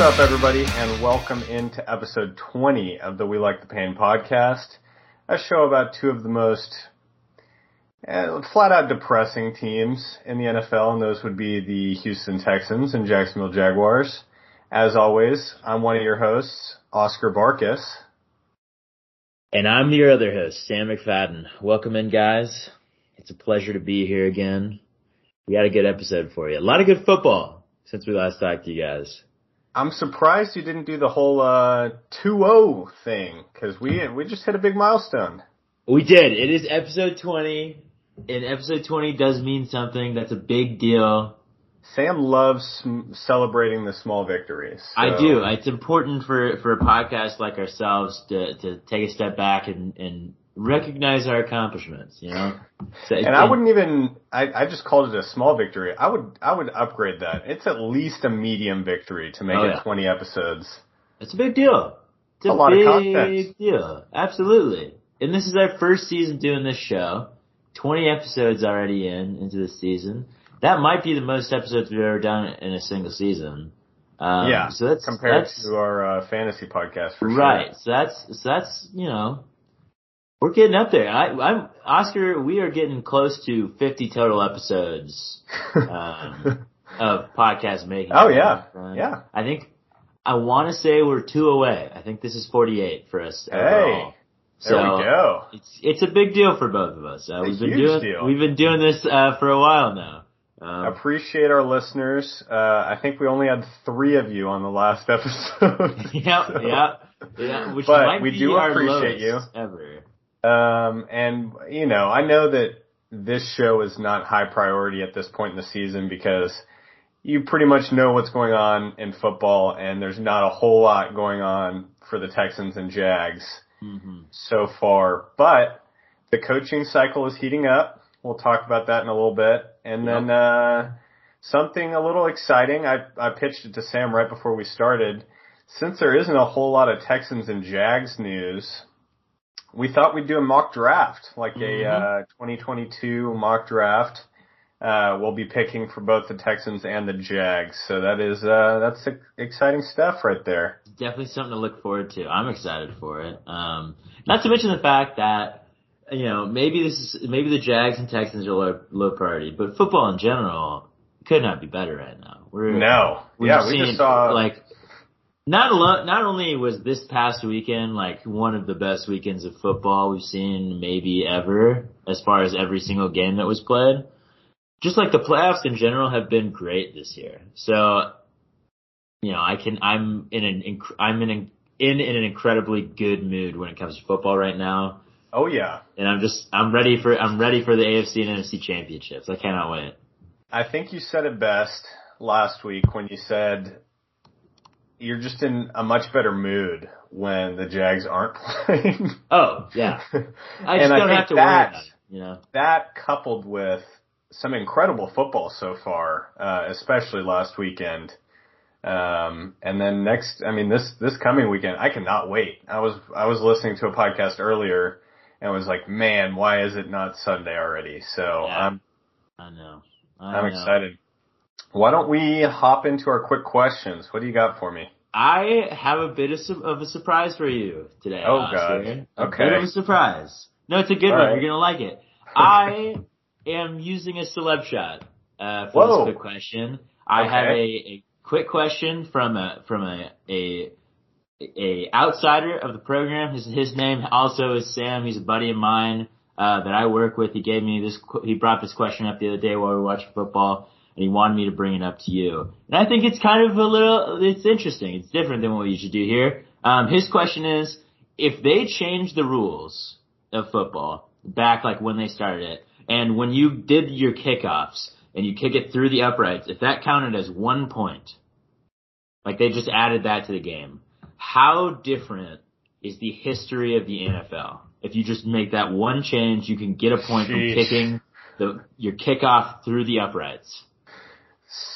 What's up, everybody, and welcome into episode 20 of the We Like the Pain podcast, a show about two of the most uh, flat out depressing teams in the NFL, and those would be the Houston Texans and Jacksonville Jaguars. As always, I'm one of your hosts, Oscar Barkus. And I'm your other host, Sam McFadden. Welcome in, guys. It's a pleasure to be here again. We got a good episode for you. A lot of good football since we last talked to you guys. I'm surprised you didn't do the whole uh 2-0 thing because we we just hit a big milestone. We did. It is episode 20, and episode 20 does mean something. That's a big deal. Sam loves celebrating the small victories. So. I do. It's important for for a podcast like ourselves to to take a step back and and recognize our accomplishments, you know. So and I wouldn't even. I, I just called it a small victory. I would I would upgrade that. It's at least a medium victory to make oh, it yeah. 20 episodes. It's a big deal. It's a, a lot big of content. deal. Absolutely. And this is our first season doing this show. 20 episodes already in into the season. That might be the most episodes we've ever done in a single season. Um, yeah. So that's compared that's, to our uh, fantasy podcast for sure. Right. So that's so that's you know we're getting up there. I, I'm Oscar. We are getting close to 50 total episodes um, of podcast making. Oh yeah, uh, yeah. I think I want to say we're two away. I think this is 48 for us hey, overall. So there we go. It's it's a big deal for both of us. Uh, we've been doing deal. we've been doing this uh, for a while now. Um, Appreciate our listeners. Uh, I think we only had three of you on the last episode. yeah, so. yeah, yeah. Which but might we be do our appreciate you ever. Um, and you know, I know that this show is not high priority at this point in the season because you pretty much know what's going on in football and there's not a whole lot going on for the Texans and Jags mm-hmm. so far. But the coaching cycle is heating up. We'll talk about that in a little bit. And yep. then, uh, something a little exciting. I, I pitched it to Sam right before we started. Since there isn't a whole lot of Texans and Jags news, we thought we'd do a mock draft, like mm-hmm. a uh, 2022 mock draft. Uh, we'll be picking for both the Texans and the Jags, so that is uh, that's exciting stuff right there. Definitely something to look forward to. I'm excited for it. Um, not to mention the fact that you know maybe this is maybe the Jags and Texans are low, low priority, but football in general could not be better right now. We're no, we're yeah, we just saw like not alone, not only was this past weekend like one of the best weekends of football we've seen maybe ever, as far as every single game that was played, just like the playoffs in general have been great this year. So, you know, I can, I'm in an, I'm in an, in, in an incredibly good mood when it comes to football right now. Oh yeah. And I'm just, I'm ready for, I'm ready for the AFC and NFC championships. I cannot wait. I think you said it best last week when you said you're just in a much better mood when the Jags aren't playing. oh yeah, I just don't I have to that, worry about it. You know that coupled with some incredible football so far, uh, especially last weekend. Um, and then next, I mean this this coming weekend, I cannot wait. I was I was listening to a podcast earlier and was like, man, why is it not Sunday already? So yeah, I'm I know I am excited. Why don't we hop into our quick questions? What do you got for me? I have a bit of, of a surprise for you today. Oh god. A okay. bit of a surprise. No, it's a good All one. Right. You're gonna like it. I am using a celeb shot uh, for Whoa. this quick question. I okay. have a, a quick question from a from a, a a outsider of the program. His his name also is Sam. He's a buddy of mine uh, that I work with. He gave me this. He brought this question up the other day while we were watching football and he wanted me to bring it up to you. And I think it's kind of a little, it's interesting. It's different than what we usually do here. Um, his question is, if they change the rules of football back like when they started it, and when you did your kickoffs and you kick it through the uprights, if that counted as one point, like they just added that to the game, how different is the history of the NFL? If you just make that one change, you can get a point Sheesh. from kicking the, your kickoff through the uprights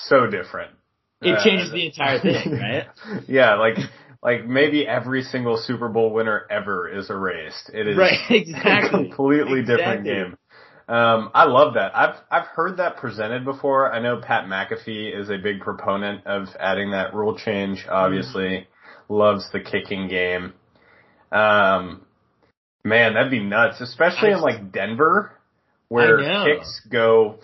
so different. It uh, changes the entire thing, right? yeah, like like maybe every single Super Bowl winner ever is erased. It is right, exactly. a completely exactly. different game. Um, I love that. I've I've heard that presented before. I know Pat McAfee is a big proponent of adding that rule change. Obviously, mm-hmm. loves the kicking game. Um, man, that'd be nuts, especially I, in like Denver, where kicks go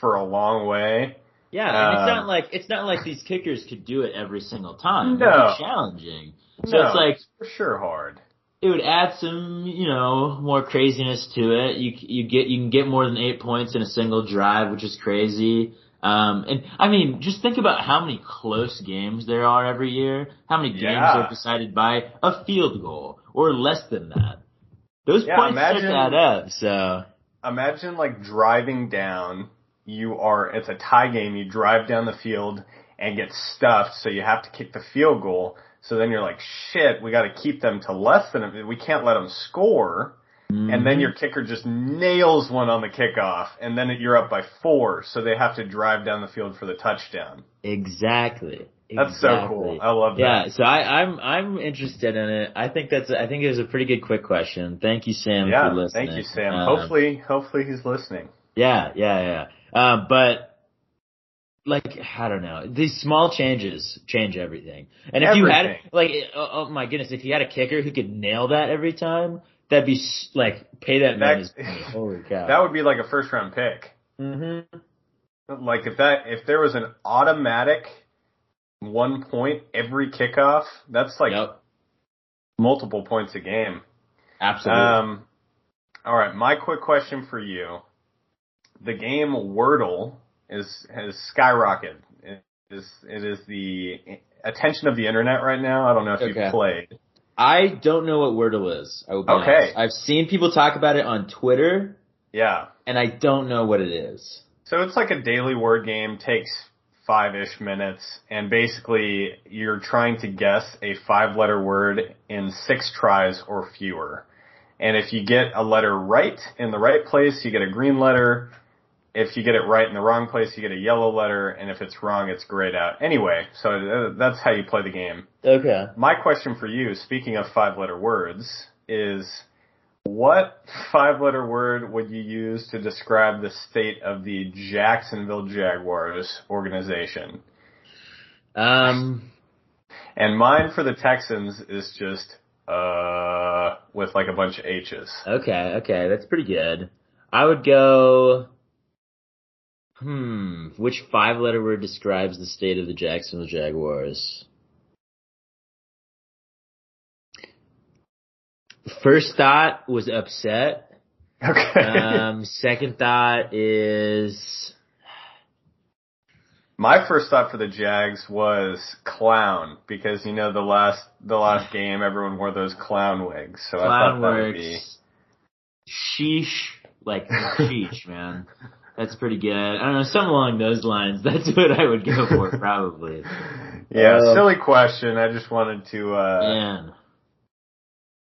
for a long way. Yeah, and it's not um, like it's not like these kickers could do it every single time. No, it's challenging. So no, it's like it's for sure hard it would add some, you know, more craziness to it. You you get you can get more than eight points in a single drive, which is crazy. Um, and I mean, just think about how many close games there are every year. How many games yeah. are decided by a field goal or less than that. Those yeah, points imagine, add up. So imagine like driving down. You are it's a tie game. You drive down the field and get stuffed, so you have to kick the field goal. So then you're like, shit, we got to keep them to less than a, we can't let them score. Mm-hmm. And then mm-hmm. your kicker just nails one on the kickoff, and then you're up by four, so they have to drive down the field for the touchdown. Exactly. That's exactly. so cool. I love that. Yeah, so I, I'm I'm interested in it. I think that's I think it was a pretty good quick question. Thank you, Sam, yeah, for listening. Thank you, Sam. Um, hopefully, hopefully he's listening. Yeah, yeah, yeah. Uh, but like I don't know, these small changes change everything. And if everything. you had like, oh, oh, my goodness, if you had a kicker who could nail that every time, that'd be like pay that, man his money. Holy cow! That would be like a first round pick. Mm-hmm. Like if that if there was an automatic one point every kickoff, that's like yep. multiple points a game. Absolutely. Um, all right, my quick question for you: the game Wordle is has skyrocketed. It is it is the attention of the internet right now. I don't know if okay. you've played. I don't know what Wordle is. I will be okay. Honest. I've seen people talk about it on Twitter. Yeah. And I don't know what it is. So it's like a daily word game, takes five-ish minutes, and basically you're trying to guess a five-letter word in six tries or fewer. And if you get a letter right in the right place, you get a green letter if you get it right in the wrong place, you get a yellow letter, and if it's wrong, it's grayed out. Anyway, so that's how you play the game. Okay. My question for you, speaking of five letter words, is what five letter word would you use to describe the state of the Jacksonville Jaguars organization? Um. And mine for the Texans is just, uh, with like a bunch of H's. Okay, okay, that's pretty good. I would go, Hmm. Which five letter word describes the state of the Jacksonville Jaguars? First thought was upset. Okay. Um, second thought is. My first thought for the Jags was clown because you know the last the last game everyone wore those clown wigs, so clown I thought that would be. Sheesh, like sheesh, man. That's pretty good. I don't know, something along those lines. That's what I would go for, probably. yeah, uh, silly question. I just wanted to, uh, man.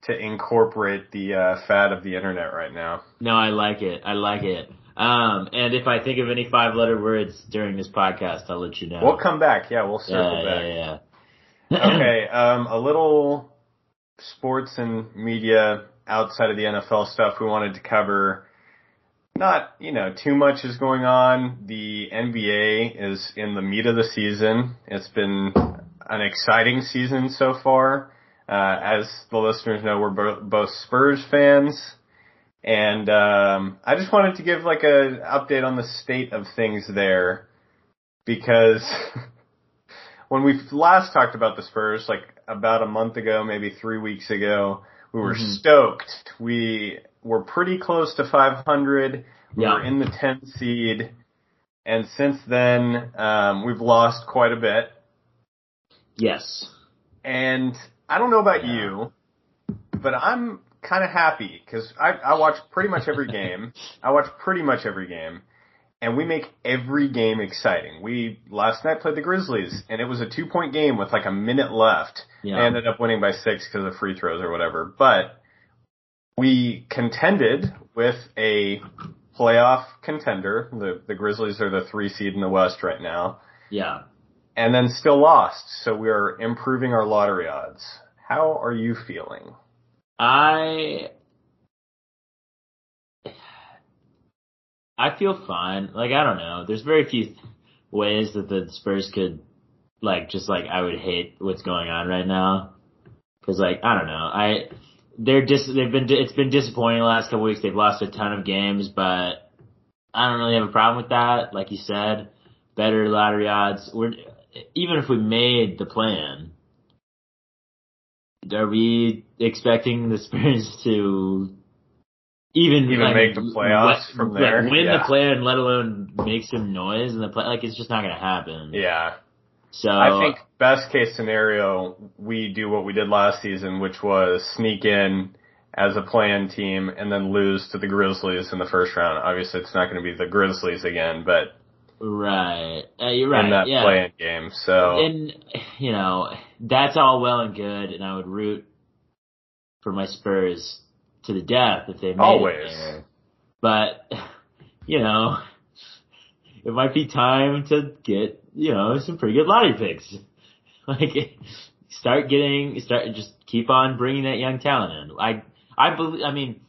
to incorporate the, uh, fad of the internet right now. No, I like it. I like it. Um, and if I think of any five letter words during this podcast, I'll let you know. We'll come back. Yeah, we'll circle yeah, back. Yeah, yeah. okay, um, a little sports and media outside of the NFL stuff we wanted to cover not, you know, too much is going on. The NBA is in the meat of the season. It's been an exciting season so far. Uh, as the listeners know, we're bo- both Spurs fans. And, um, I just wanted to give like a update on the state of things there because when we last talked about the Spurs, like about a month ago, maybe three weeks ago, we were mm-hmm. stoked. We were pretty close to 500. We yeah. were in the 10th seed. And since then, um, we've lost quite a bit. Yes. And I don't know about yeah. you, but I'm kind of happy because I, I watch pretty much every game. I watch pretty much every game. And we make every game exciting. We last night played the Grizzlies, and it was a two point game with like a minute left. Yeah. I ended up winning by six because of free throws or whatever. But we contended with a playoff contender. The the Grizzlies are the three seed in the West right now. Yeah. And then still lost. So we are improving our lottery odds. How are you feeling? I I feel fine. Like I don't know. There's very few ways that the Spurs could like just like I would hate what's going on right now. Cause like I don't know. I they're dis they've been it's been disappointing the last couple weeks. They've lost a ton of games, but I don't really have a problem with that. Like you said, better lottery odds. We're even if we made the plan, are we expecting the Spurs to even even like, make the playoffs from there? Win yeah. the plan, let alone make some noise in the play. Like it's just not going to happen. Yeah. So I think best case scenario, we do what we did last season, which was sneak in as a play-in team and then lose to the Grizzlies in the first round. Obviously, it's not going to be the Grizzlies again, but right, uh, you're right. In that yeah. play-in game, so and you know that's all well and good, and I would root for my Spurs to the death if they made Always. it there. But you know, it might be time to get you know some pretty good lottery picks. like start getting start just keep on bringing that young talent in. I I believe. I mean.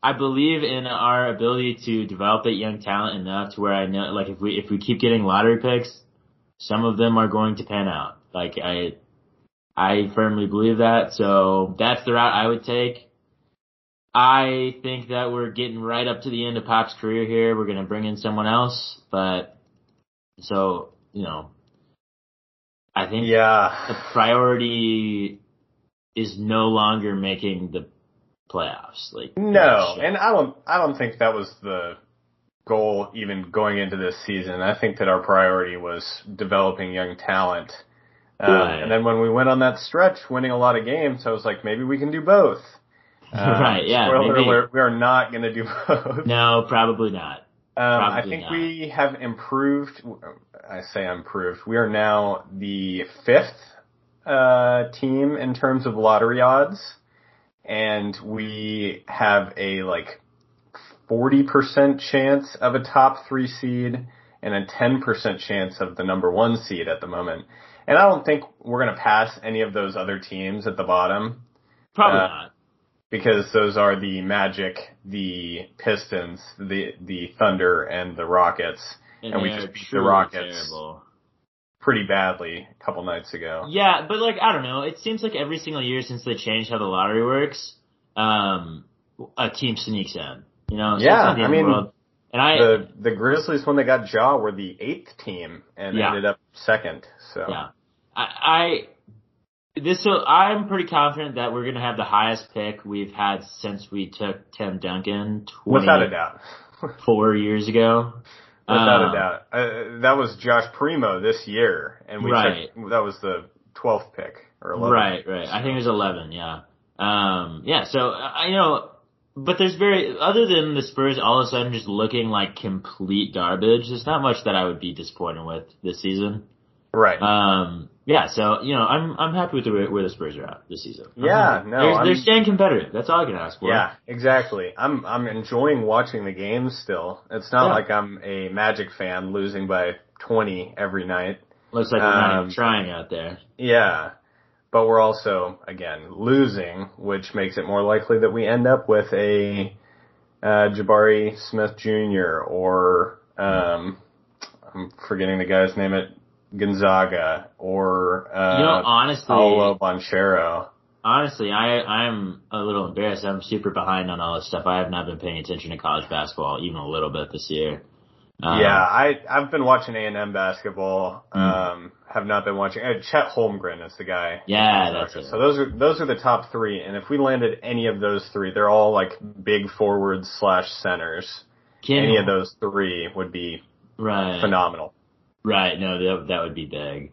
I believe in our ability to develop that young talent enough to where I know, like, if we if we keep getting lottery picks, some of them are going to pan out. Like I, I firmly believe that. So that's the route I would take. I think that we're getting right up to the end of Pop's career here. We're going to bring in someone else, but so, you know, I think yeah. the priority is no longer making the playoffs. Like no, and I don't, I don't think that was the goal even going into this season. I think that our priority was developing young talent. Uh, right. And then when we went on that stretch, winning a lot of games, I was like, maybe we can do both. Um, right. Yeah. Spoiler maybe. alert: we are not going to do both. No, probably not. Um, I think not. we have improved. I say improved. We are now the fifth uh, team in terms of lottery odds, and we have a like forty percent chance of a top three seed and a ten percent chance of the number one seed at the moment. And I don't think we're going to pass any of those other teams at the bottom. Probably uh, not because those are the Magic, the Pistons, the the Thunder, and the Rockets, and, and we just beat the Rockets terrible. pretty badly a couple nights ago. Yeah, but like I don't know, it seems like every single year since they changed how the lottery works, um, a team sneaks in. You know, so yeah, I mean. And I the the Grizzlies when they got Ja were the eighth team and yeah. ended up second. So yeah, I, I this so I'm pretty confident that we're gonna have the highest pick we've had since we took Tim Duncan. Without a doubt. four years ago. Without um, a doubt. Uh, that was Josh Primo this year, and we right. took that was the twelfth pick or 11th. Right, right. I think it was eleven. Yeah. Um. Yeah. So I uh, you know. But there's very, other than the Spurs all of a sudden just looking like complete garbage, there's not much that I would be disappointed with this season. Right. Um, yeah, so you know, I'm I'm happy with the where the Spurs are at this season. Yeah, no, they're, they're, staying competitive. That's all I can ask for. Yeah, exactly. I'm I'm enjoying watching the games still. It's not yeah. like I'm a Magic fan losing by 20 every night. Looks like we're um, not even um, trying out there. Yeah, but we're also again losing, which makes it more likely that we end up with a uh, Jabari Smith Jr. or um, I'm forgetting the guy's name at Gonzaga or uh, you know, honestly, Paolo Banchero. Honestly, I I'm a little embarrassed. I'm super behind on all this stuff. I have not been paying attention to college basketball even a little bit this year. Um, yeah, I I've been watching A and M basketball. Mm. Um, have not been watching. Uh, Chet Holmgren is the guy. Yeah, that's it. So those are those are the top three, and if we landed any of those three, they're all like big forwards slash centers. Can any of those three would be right phenomenal. Right. No, that that would be big.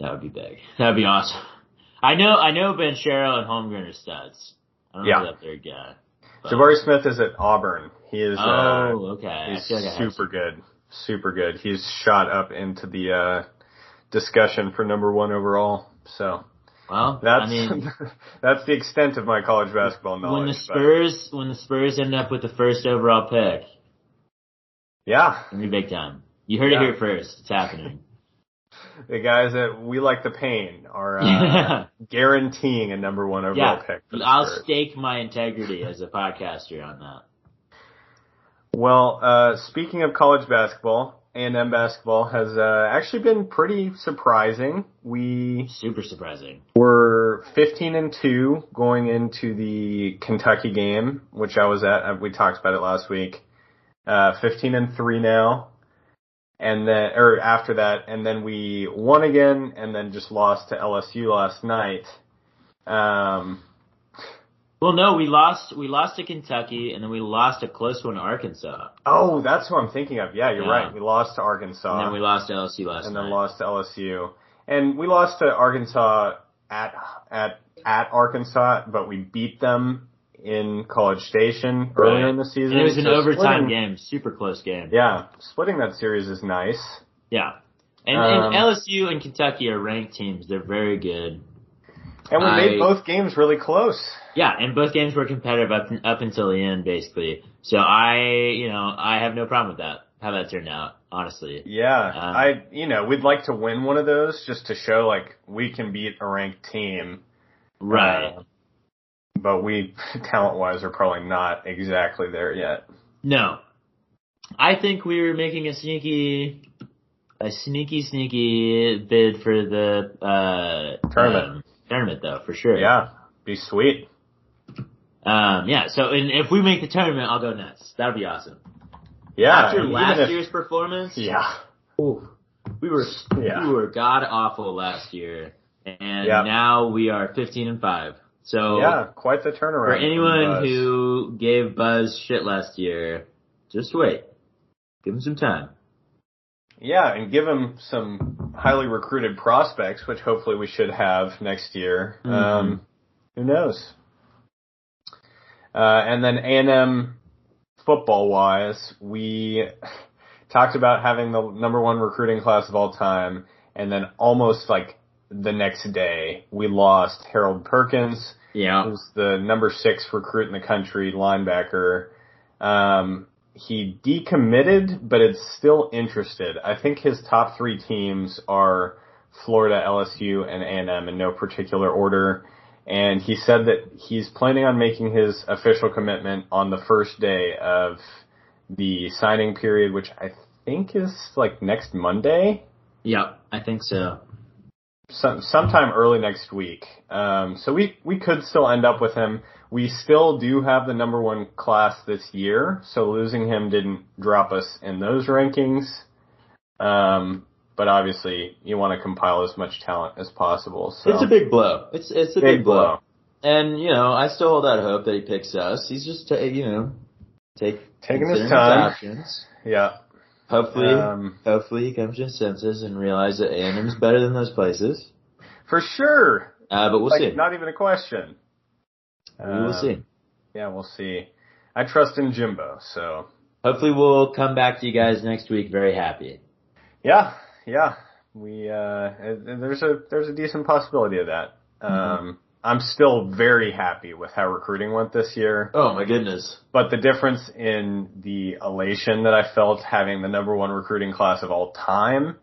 That would be big. That would be awesome. I know. I know. Banchero and Holmgren are studs. I don't yeah. know if they're good. Jabari Smith is at Auburn. He is. Oh, uh, okay. He's like super good. Super good. He's shot up into the uh, discussion for number one overall. So. Well, that's I mean, that's the extent of my college basketball knowledge. When the Spurs, but. when the Spurs end up with the first overall pick, yeah, it'll be big time. You heard yeah. it here first. It's happening. the guys that we like the pain are uh, guaranteeing a number one overall yeah. pick. I'll stake my integrity as a podcaster on that. Well, uh, speaking of college basketball, A&M basketball has uh, actually been pretty surprising. We super surprising. We're 15 and two going into the Kentucky game, which I was at. We talked about it last week. Uh, 15 and three now, and then or after that, and then we won again, and then just lost to LSU last night. Um, well, no, we lost. We lost to Kentucky, and then we lost a close one to Arkansas. Oh, that's who I'm thinking of. Yeah, you're yeah. right. We lost to Arkansas, and then we lost to LSU last night. and night. then lost to LSU, and we lost to Arkansas at at at Arkansas, but we beat them in College Station earlier right. in the season. And it was an so overtime splitting, game, super close game. Yeah, splitting that series is nice. Yeah, and, um, and LSU and Kentucky are ranked teams. They're very good. And we I, made both games really close. Yeah, and both games were competitive up up until the end, basically. So I, you know, I have no problem with that. How that turned out, honestly. Yeah, um, I, you know, we'd like to win one of those just to show like we can beat a ranked team. Right. Uh, but we, talent wise, are probably not exactly there yet. No. I think we were making a sneaky, a sneaky, sneaky bid for the, uh, tournament. Um, tournament though, for sure. Yeah. Be sweet. Um, yeah, so and if we make the tournament, I'll go nuts. That would be awesome. Yeah. After last if, year's performance. Yeah. Ooh, we were yeah. we were god awful last year, and yep. now we are fifteen and five. So yeah, quite the turnaround. For anyone who gave Buzz shit last year, just wait. Give him some time. Yeah, and give him some highly recruited prospects, which hopefully we should have next year. Mm-hmm. Um, who knows? Uh, and then A&M football wise, we talked about having the number one recruiting class of all time, and then almost like the next day, we lost Harold Perkins. Yeah. Who's the number six recruit in the country, linebacker. Um, he decommitted, but it's still interested. I think his top three teams are Florida, LSU, and A&M in no particular order. And he said that he's planning on making his official commitment on the first day of the signing period, which I think is like next Monday. Yep, I think so. Some, sometime early next week. Um, so we, we could still end up with him. We still do have the number one class this year, so losing him didn't drop us in those rankings. Um, but obviously you want to compile as much talent as possible. So it's a big blow. It's it's a big, big blow. blow. And you know, I still hold out hope that he picks us. He's just you know take taking his time. Options. Yeah. Hopefully, um, hopefully he comes to his senses and realizes that A&M is better than those places. For sure. Uh, but we'll like, see. Not even a question. We will um, see. Yeah, we'll see. I trust in Jimbo, so. Hopefully we'll come back to you guys next week very happy. Yeah, yeah, we uh, there's a there's a decent possibility of that. Mm-hmm. Um, I'm still very happy with how recruiting went this year. Oh my goodness! But the difference in the elation that I felt having the number one recruiting class of all time,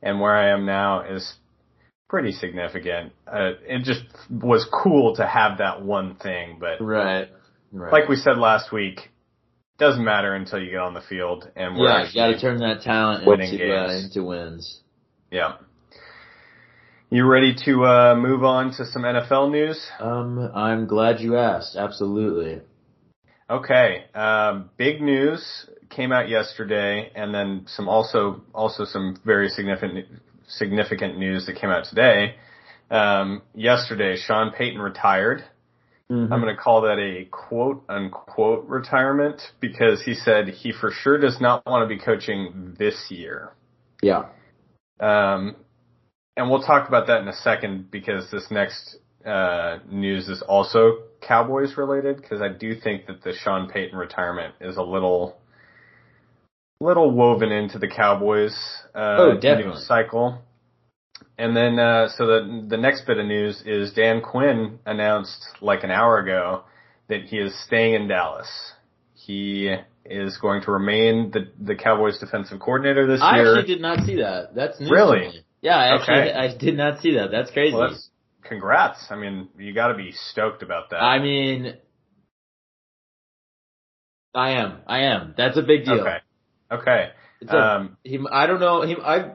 and where I am now is pretty significant. Uh, it just was cool to have that one thing, but right, right. like we said last week, doesn't matter until you get on the field and we're yeah, you got to turn that talent into uh, into wins. Yeah. You ready to uh, move on to some NFL news? Um, I'm glad you asked. Absolutely. Okay. Um, big news came out yesterday, and then some also also some very significant significant news that came out today. Um, yesterday, Sean Payton retired. Mm-hmm. I'm going to call that a quote unquote retirement because he said he for sure does not want to be coaching this year. Yeah. Um, and we'll talk about that in a second because this next uh, news is also Cowboys related because I do think that the Sean Payton retirement is a little little woven into the Cowboys uh, oh, definitely. cycle. And then, uh, so the the next bit of news is Dan Quinn announced like an hour ago that he is staying in Dallas. He is going to remain the the Cowboys defensive coordinator this I year. I actually did not see that. That's really. Yeah, I actually okay. I did not see that. That's crazy. Well, that's, congrats. I mean, you got to be stoked about that. I mean, I am. I am. That's a big deal. Okay. Okay. A, um, he, I don't know. He, I,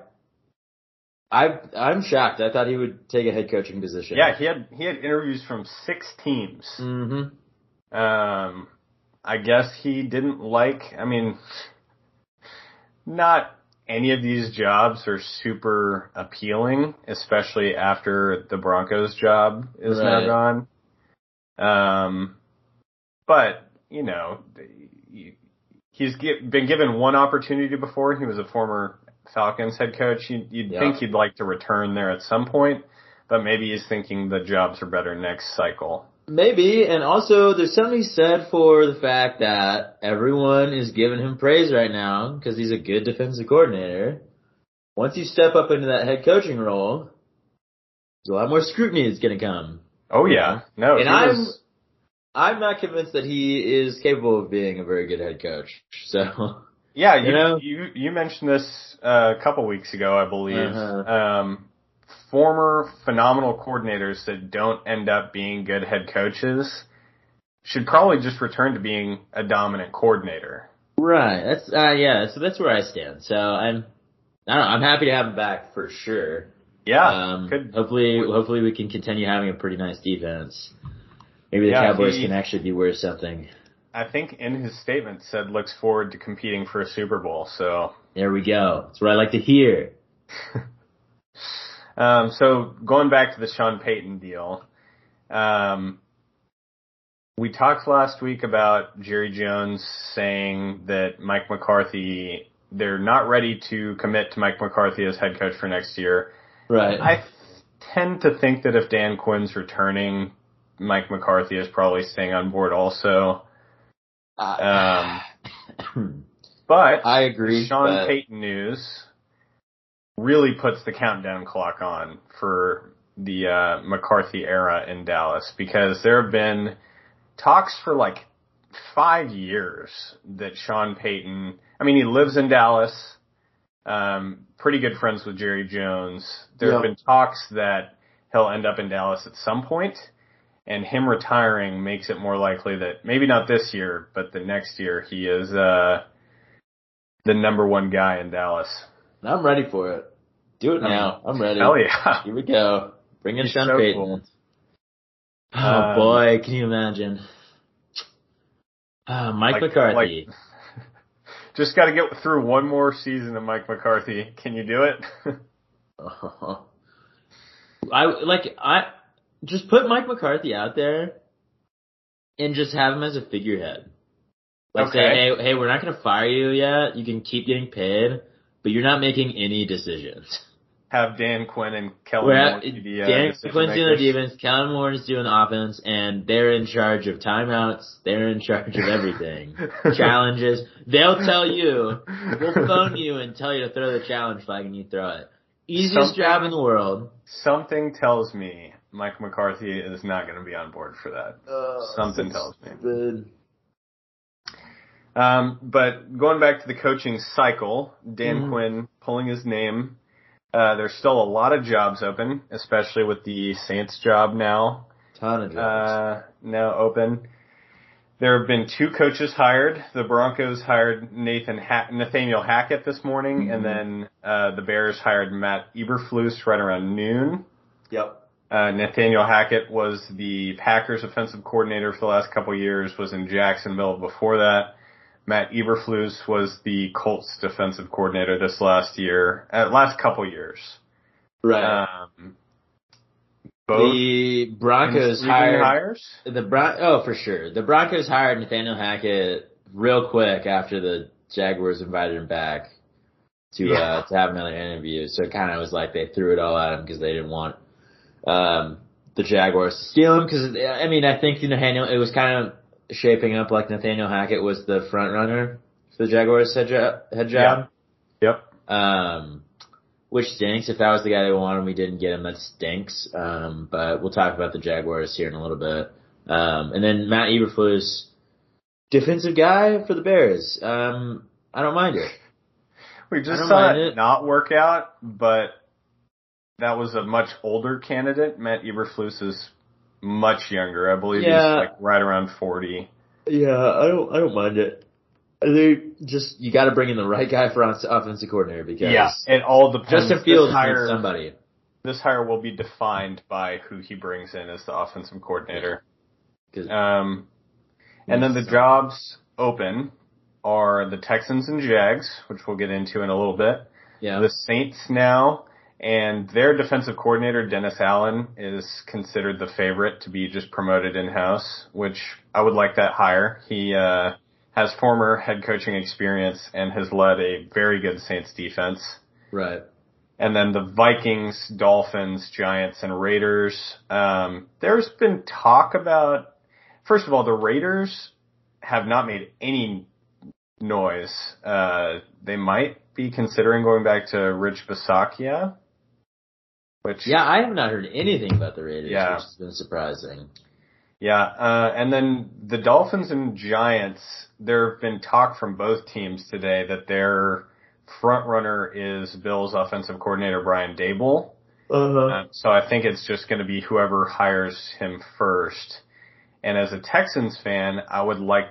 I, I'm shocked. I thought he would take a head coaching position. Yeah, he had he had interviews from six teams. Mm-hmm. Um, I guess he didn't like. I mean, not any of these jobs are super appealing, especially after the Broncos job is right. now gone. Um, but you know, he's been given one opportunity before. He was a former Falcons head coach. You'd, you'd yeah. think he'd like to return there at some point, but maybe he's thinking the jobs are better next cycle. Maybe, and also there's something said for the fact that everyone is giving him praise right now because he's a good defensive coordinator. Once you step up into that head coaching role, a lot more scrutiny is going to come. Oh yeah, no, and I'm was... I'm not convinced that he is capable of being a very good head coach. So yeah, you, you know, you you mentioned this uh, a couple weeks ago, I believe. Uh-huh. Um, former phenomenal coordinators that don't end up being good head coaches should probably just return to being a dominant coordinator. Right. That's uh yeah, so that's where I stand. So I'm I don't know, I'm happy to have him back for sure. Yeah. Um could, hopefully hopefully we can continue having a pretty nice defense. Maybe the yeah, Cowboys he, can actually be worth something. I think in his statement said looks forward to competing for a Super Bowl, so There we go. That's what I like to hear. Um, so going back to the Sean Payton deal, um, we talked last week about Jerry Jones saying that Mike McCarthy, they're not ready to commit to Mike McCarthy as head coach for next year. Right. I tend to think that if Dan Quinn's returning, Mike McCarthy is probably staying on board also. Uh, um, but I agree. Sean but... Payton news really puts the countdown clock on for the uh, McCarthy era in Dallas because there have been talks for like five years that Sean Payton, I mean, he lives in Dallas, um, pretty good friends with Jerry Jones. There have been talks that he'll end up in Dallas at some point, and him retiring makes it more likely that maybe not this year, but the next year he is uh, the number one guy in Dallas. I'm ready for it. Do it now. I'm ready. Hell yeah. Here we go. Bring in Sean so Payton. Cool. Oh um, boy, can you imagine? Uh, Mike like, McCarthy. Like, just got to get through one more season of Mike McCarthy. Can you do it? I like I just put Mike McCarthy out there and just have him as a figurehead. Like okay. say, hey, hey, we're not gonna fire you yet. You can keep getting paid, but you're not making any decisions have Dan Quinn and Kellen Moore be uh, Dan Quinn's doing the defense, Kellen Moore is doing the offense, and they're in charge of timeouts. They're in charge of everything. Challenges. They'll tell you. We'll phone you and tell you to throw the challenge flag, and you throw it. Easiest something, job in the world. Something tells me Mike McCarthy is not going to be on board for that. Uh, something tells me. Um, but going back to the coaching cycle, Dan mm. Quinn pulling his name uh, there's still a lot of jobs open, especially with the Saints job now. Ton of jobs. Uh, now open. There have been two coaches hired. The Broncos hired Nathan ha- Nathaniel Hackett this morning, mm-hmm. and then uh, the Bears hired Matt Eberflus right around noon. Yep. Uh, Nathaniel Hackett was the Packers offensive coordinator for the last couple of years. Was in Jacksonville before that. Matt Eberflus was the Colts defensive coordinator this last year, uh, last couple years. Right. Um, the Broncos hired hires. The Bron- oh for sure. The Broncos hired Nathaniel Hackett real quick after the Jaguars invited him back to yeah. uh to have another interview. So it kind of was like they threw it all at him because they didn't want um the Jaguars to steal him. Because I mean, I think Nathaniel it was kind of shaping up like Nathaniel Hackett was the front runner for the Jaguars head job. Head job. Yeah. Yep. Um, which stinks. If that was the guy they wanted, we didn't get him. That stinks. Um, but we'll talk about the Jaguars here in a little bit. Um, and then Matt Eberflus, defensive guy for the Bears. Um, I don't mind it. We just saw it, it not work out, but that was a much older candidate. Matt Eberflus is much younger. I believe yeah. he's like right around forty. Yeah, I don't I don't mind it. They just you got to bring in the right guy for offensive coordinator because yeah, it all depends. Justin Fields hire somebody. This hire will be defined by who he brings in as the offensive coordinator. Um, and then the jobs open are the Texans and Jags, which we'll get into in a little bit. Yeah. The Saints now, and their defensive coordinator, Dennis Allen, is considered the favorite to be just promoted in-house, which I would like that hire. He, uh, has former head coaching experience and has led a very good Saints defense. Right. And then the Vikings, Dolphins, Giants, and Raiders. Um, there's been talk about, first of all, the Raiders have not made any noise. Uh, they might be considering going back to Rich Bisaccia. Which yeah, I have not heard anything about the Raiders, yeah. which has been surprising. Yeah, uh, and then the Dolphins and Giants. There have been talk from both teams today that their front runner is Bills offensive coordinator Brian Daboll. Uh-huh. Uh, so I think it's just going to be whoever hires him first. And as a Texans fan, I would like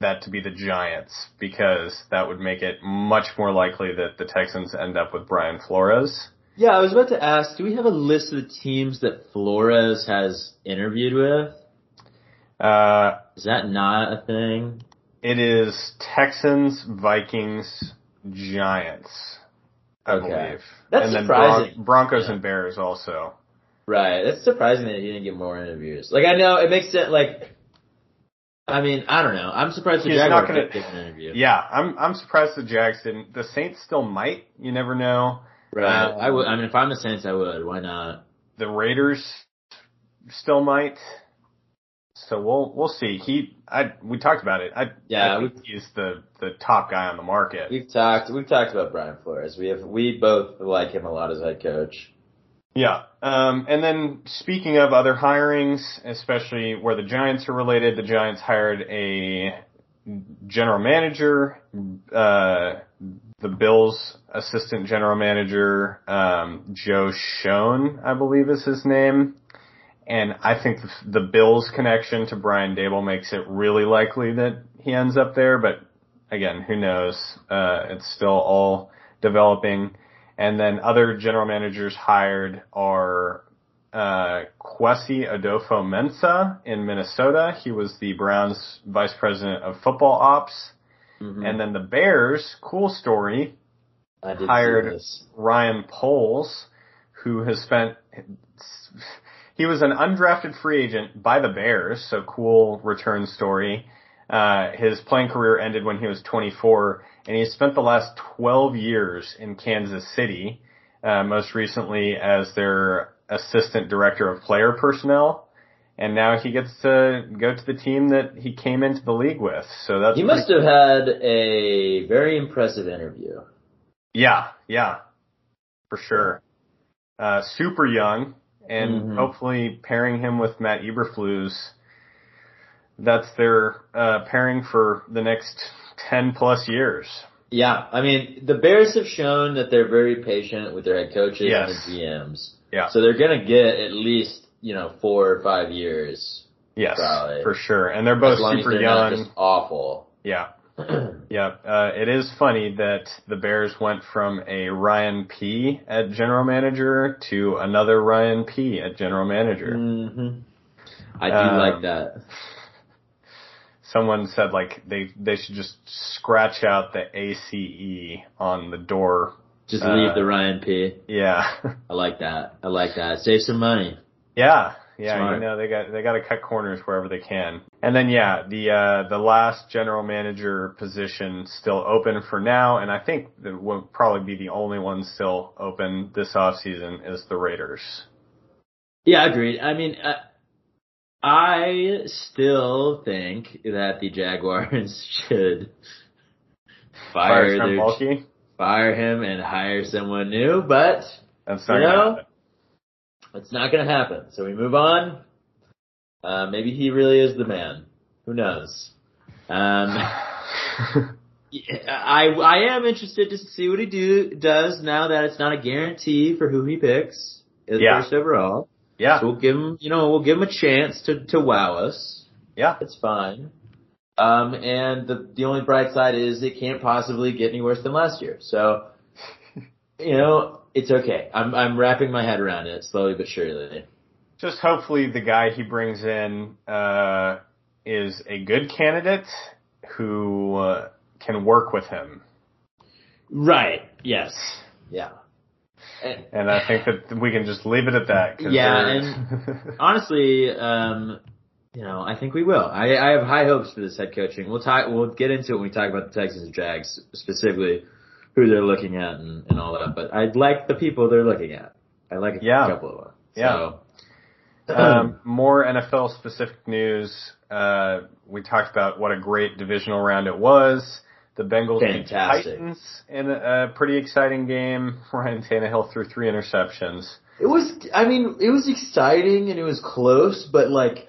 that to be the Giants because that would make it much more likely that the Texans end up with Brian Flores. Yeah, I was about to ask, do we have a list of the teams that Flores has interviewed with? Uh, is that not a thing? It is Texans, Vikings, Giants, I okay. believe. That's and surprising. then Bron- Broncos yeah. and Bears also. Right. That's surprising that he didn't get more interviews. Like I know it makes sense. Like, I mean, I don't know. I'm surprised the He's Jaguars not gonna, did an interview. Yeah, I'm I'm surprised the Jags didn't. The Saints still might. You never know. Right. Um, I would. I mean, if I'm the Saints, I would. Why not? The Raiders still might. So we'll we'll see. He I we talked about it. I yeah, I we, he's the the top guy on the market. We've talked we've talked about Brian Flores. We have we both like him a lot as head coach. Yeah. Um, and then speaking of other hirings, especially where the Giants are related, the Giants hired a general manager, uh, the Bills assistant general manager, um, Joe Schoen, I believe is his name. And I think the Bills connection to Brian Daboll makes it really likely that he ends up there, but again, who knows? Uh, it's still all developing. And then other general managers hired are uh, Kwesi Adofo-Mensah in Minnesota. He was the Browns vice president of football ops. Mm-hmm. And then the Bears, cool story, hired Ryan Poles, who has spent he was an undrafted free agent by the Bears, so cool return story. Uh, his playing career ended when he was 24, and he spent the last 12 years in Kansas City, uh, most recently as their assistant director of player personnel. And now he gets to go to the team that he came into the league with. So that's he must have had a very impressive interview. Yeah, yeah, for sure. Uh, super young, and mm-hmm. hopefully pairing him with Matt Eberflus. That's their uh, pairing for the next ten plus years. Yeah, I mean the Bears have shown that they're very patient with their head coaches yes. and their GMs. Yeah, so they're gonna get at least you know four or five years. Yes, probably. for sure, and they're both super young. awful. Yeah, yeah, uh, it is funny that the Bears went from a Ryan P at general manager to another Ryan P at general manager. Mm-hmm. I do um, like that. Someone said like they they should just scratch out the ACE on the door. Just uh, leave the Ryan P. Yeah. I like that. I like that. Save some money. Yeah, yeah, Smart. you know they got they got to cut corners wherever they can. And then yeah, the uh, the last general manager position still open for now, and I think that will probably be the only one still open this off season is the Raiders. Yeah, I agreed. I mean, uh, I still think that the Jaguars should fire, fire their, fire him and hire someone new, but you know, it's not going to happen. So we move on. Uh, maybe he really is the man. Who knows? Um, I I am interested to see what he do does now that it's not a guarantee for who he picks as yeah. first overall. Yeah. So we'll give him, you know, we'll give him a chance to to wow us. Yeah. It's fine. Um, and the the only bright side is it can't possibly get any worse than last year. So, you know, it's okay. I'm I'm wrapping my head around it slowly but surely. Just hopefully the guy he brings in uh, is a good candidate who uh, can work with him. Right. Yes. Yeah. And, and I think that we can just leave it at that. Yeah, and honestly, um, you know, I think we will. I, I have high hopes for this head coaching. We'll talk. We'll get into it when we talk about the Texans and Jags specifically, who they're looking at and, and all that. But I like the people they're looking at. I like a yeah. couple of them. Yeah. So, um, more NFL specific news. Uh, we talked about what a great divisional round it was. The Bengals beat Titans in a, a pretty exciting game. Ryan Tannehill threw three interceptions. It was, I mean, it was exciting and it was close, but like,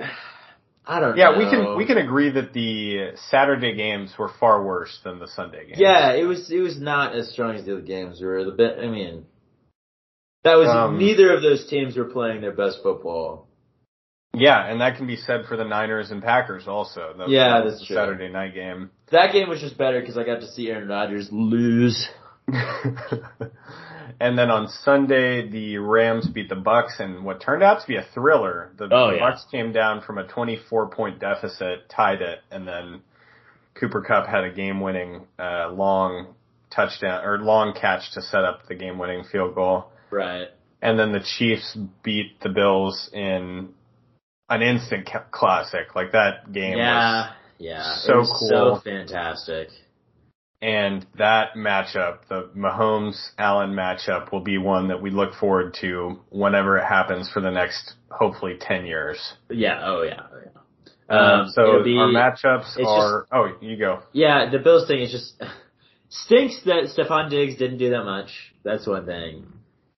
I don't yeah, know. we can we can agree that the Saturday games were far worse than the Sunday games. Yeah, it was it was not as strong as the other games were. The bit, I mean, that was um, neither of those teams were playing their best football. Yeah, and that can be said for the Niners and Packers also. The, yeah, that's the true. Saturday night game. That game was just better because I got to see Aaron Rodgers lose. and then on Sunday, the Rams beat the Bucs in what turned out to be a thriller. The, oh, the yeah. Bucs came down from a 24 point deficit, tied it, and then Cooper Kupp had a game winning uh, long touchdown or long catch to set up the game winning field goal. Right. And then the Chiefs beat the Bills in an instant classic. Like that game yeah, was yeah, so cool, so fantastic. And that matchup, the Mahomes Allen matchup, will be one that we look forward to whenever it happens for the next, hopefully, ten years. Yeah. Oh yeah. Oh, yeah. Um, so be, our matchups are. Just, oh, you go. Yeah, the Bills thing is just stinks that Stefon Diggs didn't do that much. That's one thing.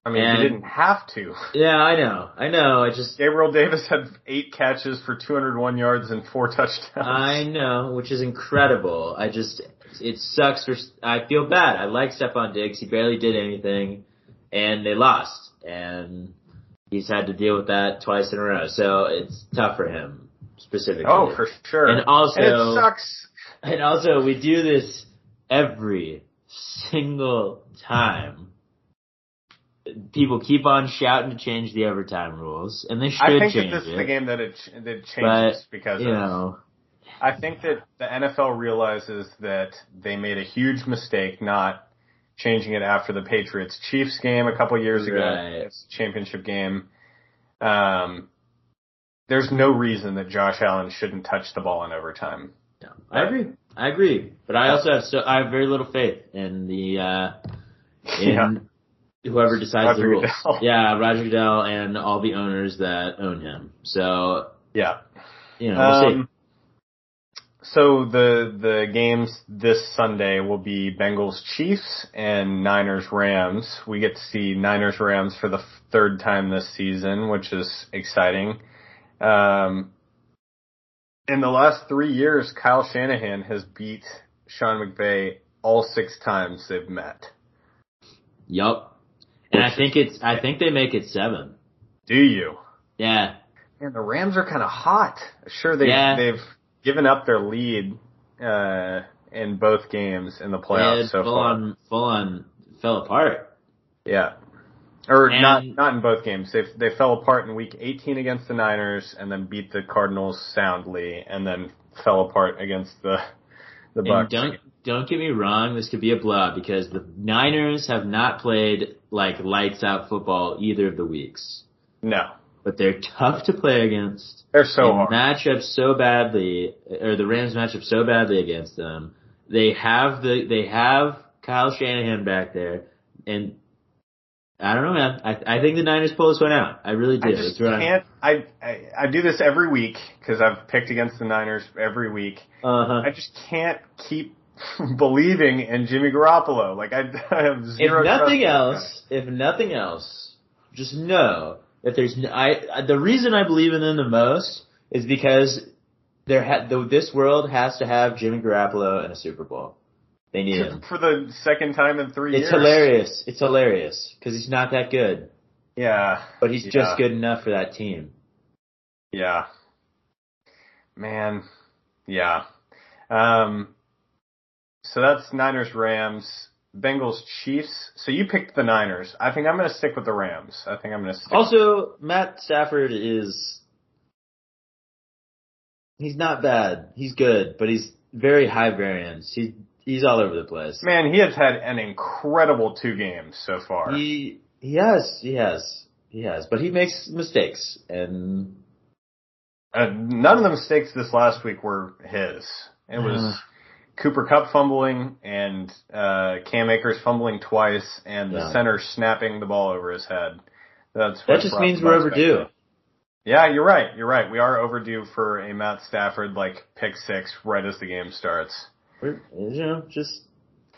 I mean, and, he didn't have to. Yeah, I know. I know. I just Gabriel Davis had eight catches for 201 yards and four touchdowns. I know, which is incredible. I just it sucks for. I feel bad. I like Stefon Diggs. He barely did anything, and they lost, and he's had to deal with that twice in a row. So it's tough for him specifically. Oh, for sure. And also, and it sucks. And also, we do this every single time people keep on shouting to change the overtime rules, and they should I think change that this it. is the game that it, that changes but, because you of, know. I think that the NFL realizes that they made a huge mistake not changing it after the Patriots Chiefs game a couple years ago, right. championship game. Um, there's no reason that Josh Allen shouldn't touch the ball in overtime. No, I agree. I agree, but I also have so I have very little faith in the uh, in yeah whoever decides Roger the rules. Goodell. Yeah, Roger Goodell and all the owners that own him. So yeah, you know, we'll um, so the the games this Sunday will be Bengals Chiefs and Niners Rams. We get to see Niners Rams for the third time this season, which is exciting. Um, in the last three years, Kyle Shanahan has beat Sean McVay all six times they've met. Yup. And I think it's, I think they make it seven. Do you? Yeah. And the Rams are kind of hot. Sure, they Yeah. they've given up their lead uh, in both games in the playoffs They so full far. on, full on fell apart. Yeah. Or And- not not in both games. They they fell apart in week 18 against the Niners and then beat the Cardinals soundly and then fell apart against the the And Bucs. don't, don't get me wrong, this could be a blowout because the Niners have not played like lights out football either of the weeks. no. But they're tough to play against. They're so They hard. match up so badly, or the Rams match up so badly against them. They have the, they have Kyle Shanahan back there, and I don't know, man. I, I think the Niners pull this one out. I really do. I just That's what I'm- can't. I, I I do this every week because I've picked against the Niners every week. Uh-huh. I just can't keep believing in Jimmy Garoppolo. Like I, I have If zero. trust nothing else, if nothing else, just know that there's n- I the reason I believe in them the most is because there ha- the, this world has to have Jimmy Garoppolo in a Super Bowl. They need him. for the second time in three It's years. hilarious. It's hilarious because he's not that good, Yeah, but he's Yeah. just good enough for that team. yeah. Man, yeah. Um, so that's Niners Rams. Bengals Chiefs. So you picked the Niners. I think I'm going to stick with the Rams. I think I'm going to stick. Also, Matt Stafford is he's not bad. He's good, but he's very high variance. He he's all over the place. Man, he has had an incredible two games so far. He he has he has he has, but he makes mistakes and uh, none of the mistakes this last week were his. It was uh, Cooper Kupp fumbling and uh, Cam Akers fumbling twice, and the yeah. center snapping the ball over his head. That's that just means we're overdue. Yeah, you're right. You're right. We are overdue for a Matt Stafford like pick six right as the game starts. We're, you know, just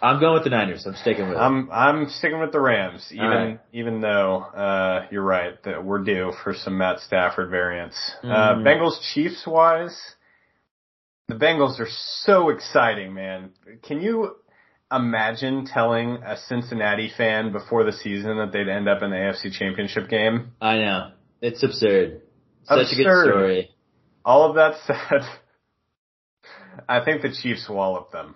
I'm going with the Niners. I'm sticking with. I'm I'm sticking with the Rams, even right. even though uh, you're right that we're due for some Matt Stafford variance. Uh, mm-hmm. Uh, Bengals Chiefs wise, the Bengals are so exciting, man. Can you imagine telling a Cincinnati fan before the season that they'd end up in the AFC Championship game? I know it's absurd. Such absurd. a good story. All of that said, I think the Chiefs wallop them.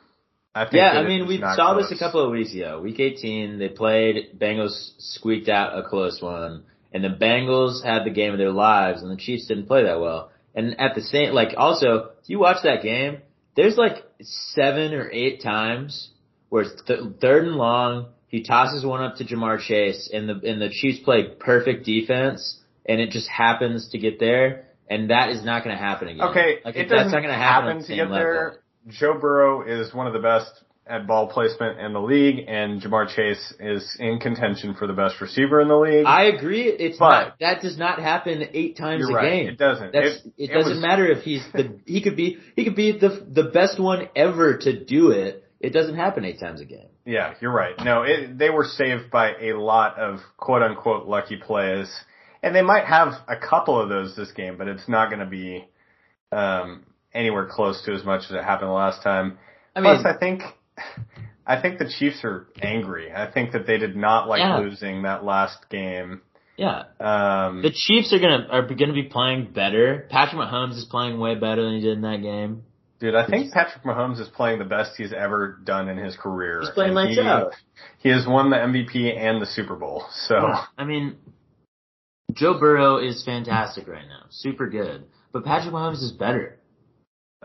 I yeah, I mean, we saw close. this a couple of weeks ago. Week 18, they played, Bengals squeaked out a close one, and the Bengals had the game of their lives, and the Chiefs didn't play that well. And at the same, like, also, if you watch that game, there's like seven or eight times where it's th- third and long, he tosses one up to Ja'Marr Chase, and the and the Chiefs play perfect defense, and it just happens to get there, and that is not going to happen again. Okay, like, it that's not going to happen to get level. there Joe Burrow is one of the best at ball placement in the league, and Ja'Marr Chase is in contention for the best receiver in the league. I agree. It's but not that does not happen eight times a right, game. It doesn't. That's, it, it, it doesn't was, matter if he's the he could be he could be the the best one ever to do it. It doesn't happen eight times a game. Yeah, you're right. No, it, they were saved by a lot of quote unquote lucky plays, and they might have a couple of those this game, but it's not going to be. Um, anywhere close to as much as it happened the last time. I mean, Plus, I think I think the Chiefs are angry. I think that they did not like yeah. losing that last game. Yeah. Um, the Chiefs are gonna are gonna be playing better. Patrick Mahomes is playing way better than he did in that game. Dude, I think Patrick Mahomes is playing the best he's ever done in his career. He's playing lights he, out. He has won the MVP and the Super Bowl. So yeah, I mean, Joe Burrow is fantastic right now, super good. But Patrick Mahomes is better.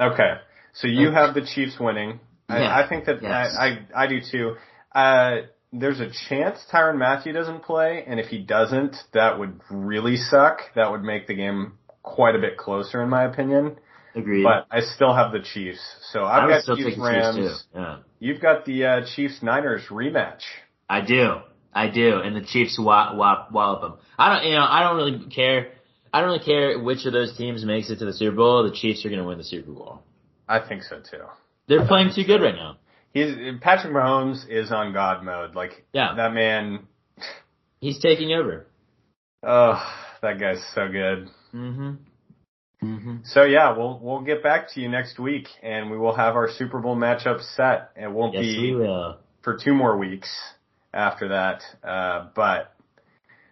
Okay. So you have the Chiefs winning. I, yeah. I think that yes. I, I, I do too. Uh, there's a chance Tyrann Mathieu doesn't play, and if he doesn't, that would really suck. That would make the game quite a bit closer, in my opinion. Agreed. But I still have the Chiefs, so I've got Chiefs Rams. Chiefs yeah. You've got the uh, Chiefs Niners rematch. I do, I do, and the Chiefs wallop, wallop, wallop them. I don't, you know, I don't really care I don't really care which of those teams makes it to the Super Bowl. The Chiefs are going to win the Super Bowl. I think so too. They're playing too good right now. He's Patrick Mahomes is on God mode. Like yeah. that man. He's taking over. Oh, that guy's so good. hmm hmm So yeah, we'll we'll get back to you next week, and we will have our Super Bowl matchup set. It won't yes, be for two more weeks after that, uh, but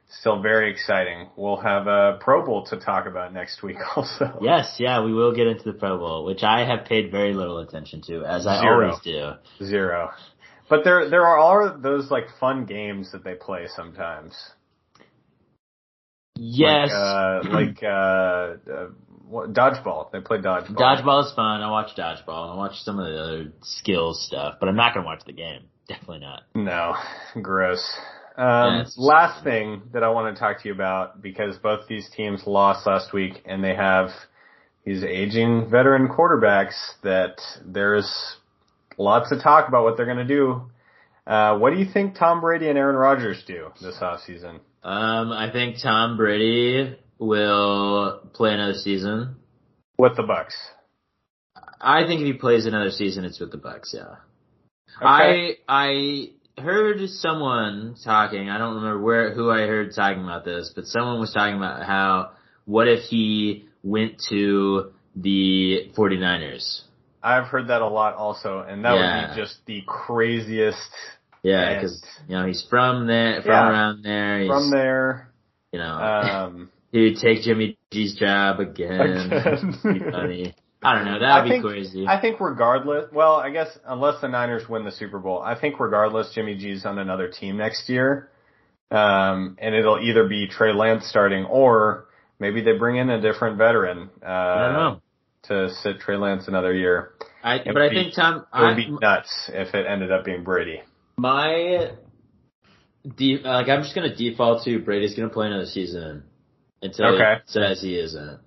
still very exciting. We'll have a Pro Bowl to talk about next week also. Yes, yeah, we will get into the Pro Bowl, which I have paid very little attention to, as I Zero. always do. Zero. But there there are all those like fun games that they play sometimes. Yes. Like uh, like uh, uh what, dodgeball. They play dodgeball. Dodgeball is fun. I watch dodgeball. I watch some of the other skills stuff, but I'm not gonna watch the game. Definitely not. No, gross. Um, yes. Last thing that I want to talk to you about because both these teams lost last week and they have these aging veteran quarterbacks that there's lots of talk about what they're going to do. Uh, what do you think Tom Brady and Aaron Rodgers do this offseason? Um, I think Tom Brady will play another season with the Bucs. I think if he plays another season, it's with the Bucs. Yeah. Okay. I I heard someone talking. I don't remember where who I heard talking about this, but someone was talking about how what if he went to the 49ers? I've heard that a lot also, and that yeah. would be just the craziest. Yeah, because you know he's from there, from yeah, around there. He's, from there. You know, um, he would take Jimmy G's job again. again. funny. I don't know. That'd I be think, crazy. I think regardless, well, I guess unless the Niners win the Super Bowl, I think regardless, Jimmy G's on another team next year. Um, and it'll either be Trey Lance starting or maybe they bring in a different veteran, uh, I don't know. to sit Trey Lance another year. I, but I think Tom, it would be nuts if it ended up being Brady. My, de- like I'm just gonna default to Brady's gonna play another season until okay. he says he isn't.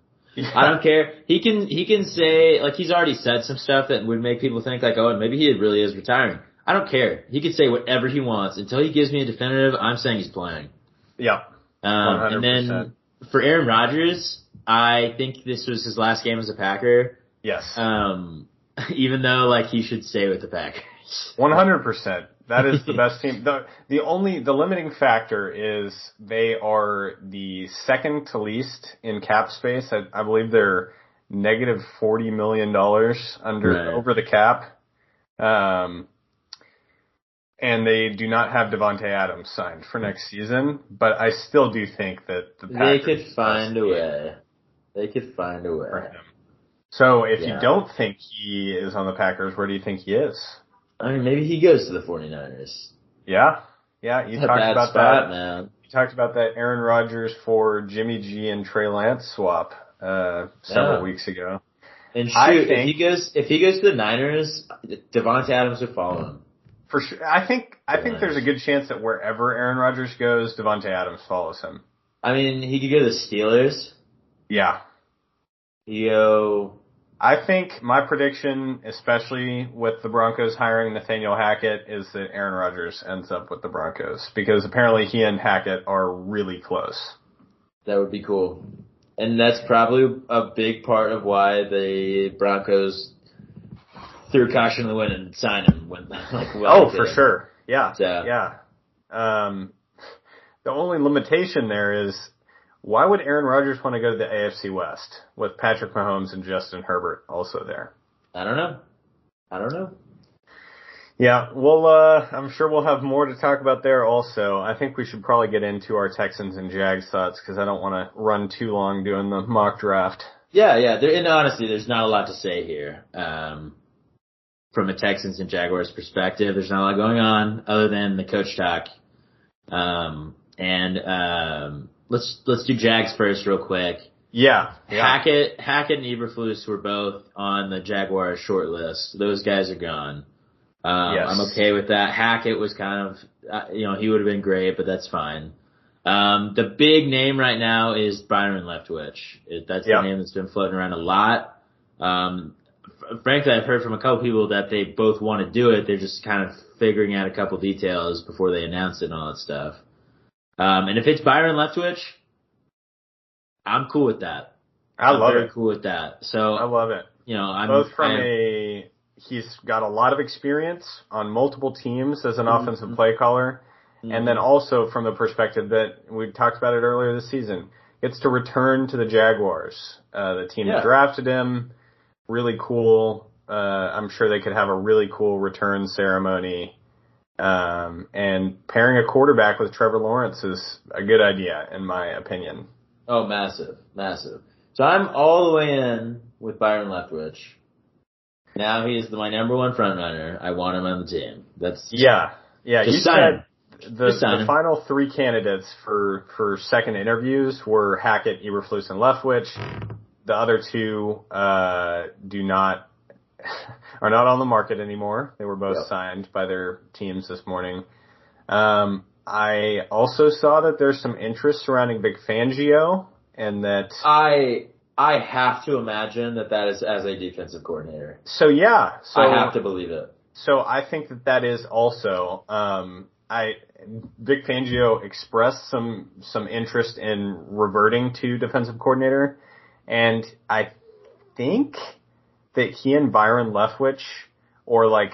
Yeah. I don't care. He can he can say like he's already said some stuff that would make people think like oh maybe he really is retiring. I don't care. He can say whatever he wants until he gives me a definitive. I'm saying he's playing. Yeah. Um, and then for Aaron Rodgers, I think this was his last game as a Packer. Yes. Um, even though like he should stay with the Packers. One hundred percent. That is the best team. The the only the limiting factor is they are the second to least in cap space. I, I believe they're negative negative forty million dollars under right. over the cap. Um, and they do not have Davante Adams signed for next season, but I still do think that the Packers they could find a way. They could find a way. So if yeah. you don't think he is on the Packers, where do you think he is? I mean, maybe he goes to the 49ers. Yeah. Yeah, you talked about spot, that. Man. You talked about that Aaron Rodgers for Jimmy G and Trey Lance swap uh several yeah. weeks ago. And shoot, think, if he goes if he goes to the Niners, Davante Adams would follow him. For sure. I think I think there's a good chance that wherever Aaron Rodgers goes, Davante Adams follows him. I mean, he could go to the Steelers. Yeah. Yo, I think my prediction, especially with the Broncos hiring Nathaniel Hackett, is that Aaron Rodgers ends up with the Broncos because apparently he and Hackett are really close. That would be cool. And that's probably a big part of why the Broncos threw caution to the wind and signed him when like well Oh, for sure. Yeah. So. Yeah. Um the only limitation there is why would Aaron Rodgers want to go to the AFC West with Patrick Mahomes and Justin Herbert also there? I don't know. I don't know. Yeah, well, uh, I'm sure we'll have more to talk about there also. I think we should probably get into our Texans and Jags thoughts because I don't want to run too long doing the mock draft. Yeah, yeah. There, and honestly, there's not a lot to say here. Um, from a Texans and Jaguars perspective, there's not a lot going on other than the coach talk. Um, and, um, let's let's do Jags first, real quick. Yeah, yeah. Hackett, Hackett, and Eberflus were both on the Jaguars short list. Those guys are gone. Um, yes. I'm okay with that. Hackett was kind of, uh, you know, he would have been great, but that's fine. Um, the big name right now is Byron Leftwich. It, that's the name that's been floating around a lot. Um, frankly, I've heard from a couple people that they both want to do it. They're just kind of figuring out a couple details before they announce it and all that stuff. Um, and if it's Byron Leftwich, I'm cool with that. I I'm love very it. Cool with that. So I love it. You know, I'm both from I'm, a he's got a lot of experience on multiple teams as an mm-hmm. offensive play caller, mm-hmm. and then also from the perspective that we talked about it earlier this season, gets to return to the Jaguars, uh, the team yeah. that drafted him. Really cool. Uh, I'm sure they could have a really cool return ceremony um, and pairing a quarterback with Trevor Lawrence is a good idea, in my opinion. Oh, massive, massive. So I'm all the way in with Byron Leftwich. Now he is my number one front runner. I want him on the team. That's yeah, yeah. You said the, the final three candidates for for second interviews were Hackett, Eberflus, and Leftwich. The other two uh, do not are not on the market anymore. They were both yep. signed by their teams this morning. Um, I also saw that there's some interest surrounding Vic Fangio and that I I have to imagine that that is as a defensive coordinator. So yeah, so I have to believe it. So I think that that is also um, I Vic Fangio expressed some some interest in reverting to defensive coordinator, and I think that he and Byron Leftwich, or like,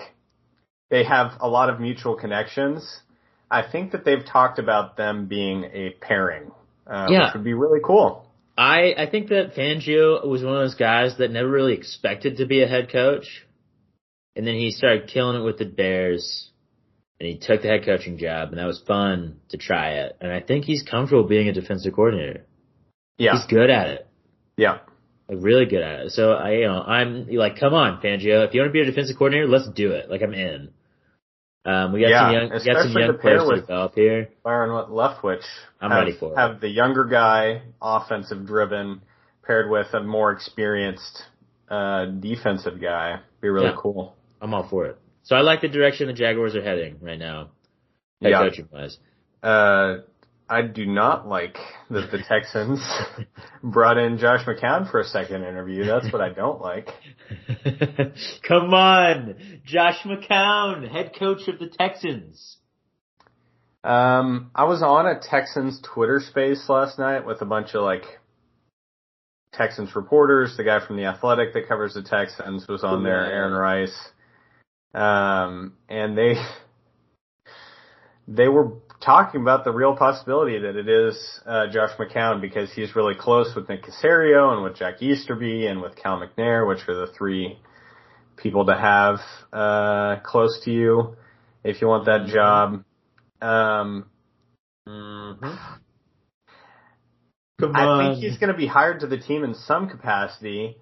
they have a lot of mutual connections. I think that they've talked about them being a pairing, uh, yeah. which would be really cool. I, I think that Fangio was one of those guys that never really expected to be a head coach. And then he started killing it with the Bears. And he took the head coaching job, and that was fun to try it. And I think he's comfortable being a defensive coordinator. Yeah. He's good at it. Yeah. Really good at it. So I, you know, I'm like, come on, Fangio. If you want to be a defensive coordinator, let's do it. Like I'm in. Um, we got yeah, some young, we got some young players to develop here. Byron Leftwich. I'm have, ready for it. Have the younger guy, offensive driven, paired with a more experienced uh, defensive guy. Be really Yeah. cool. I'm all for it. So I like the direction the Jaguars are heading right now, head Yeah. coaching wise. Uh, I do not like that the Texans brought in Josh McCown for a second interview. That's what I don't like. Come on, Josh McCown, head coach of the Texans. Um, I was on a Texans Twitter space last night with a bunch of like Texans reporters. The guy from the Athletic that covers the Texans was on there, Aaron Reiss. Um, and they they were talking about the real possibility that it is uh, Josh McCown because he's really close with Nick Caserio and with Jack Easterby and with Cal McNair, which are the three people to have uh, close to you if you want that Mhm. job. Um, Mm-hmm. Come I think he's going to be hired to the team in some capacity,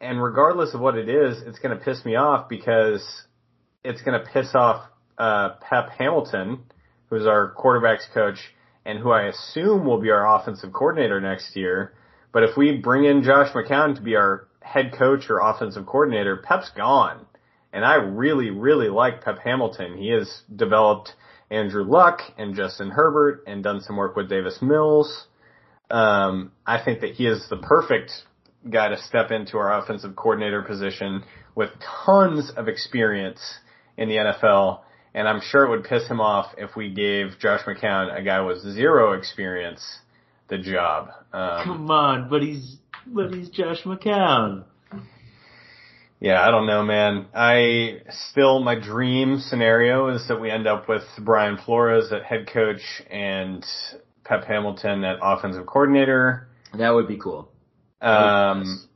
and regardless of what it is, it's going to piss me off because it's going to piss off uh, Pep Hamilton, who's our quarterbacks coach, and who I assume will be our offensive coordinator next year. But if we bring in Josh McCown to be our head coach or offensive coordinator, Pep's gone. And I really, really like Pep Hamilton. He has developed Andrew Luck and Justin Herbert and done some work with Davis Mills. Um, I think that he is the perfect guy to step into our offensive coordinator position with tons of experience in the NFL. And I'm sure it would piss him off if we gave Josh McCown, a guy with zero experience, the job. Um, Come on, but he's but he's Josh McCown. yeah, I don't know, man. I still, my dream scenario is that we end up with Brian Flores at head coach and Pep Hamilton at offensive coordinator. That would be cool. Um,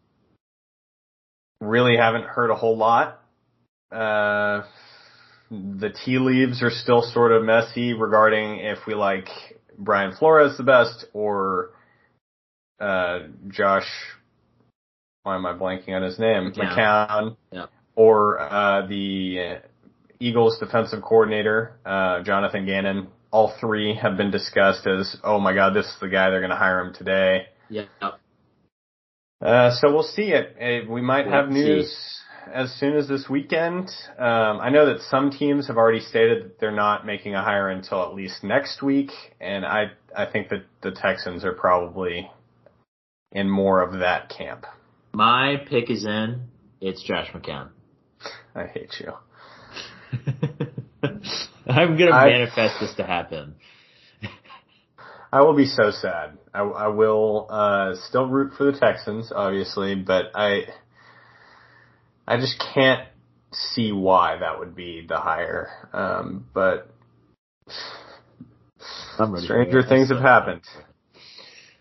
really haven't heard a whole lot. Uh, the tea leaves are still sort of messy regarding if we like Brian Flores the best or uh, Josh. Why am I blanking on his name? McCown. McCown. Yeah. Or uh, the Eagles defensive coordinator, uh, Jonathan Gannon. All three have been discussed as, oh my god, this is the guy they're going to hire him today. Yeah. Uh, so we'll see it. We might have We'll see. As soon as this weekend. Um, I know that some teams have already stated that they're not making a hire until at least next week, and I I think that the Texans are probably in more of that camp. My pick is in. It's Josh McCown. I hate you. I'm gonna I- manifest this to happen. I will be so sad. I, I will uh, still root for the Texans, obviously, but I I just can't see why that would be the hire. Um, but I'm ready for stranger things have happened.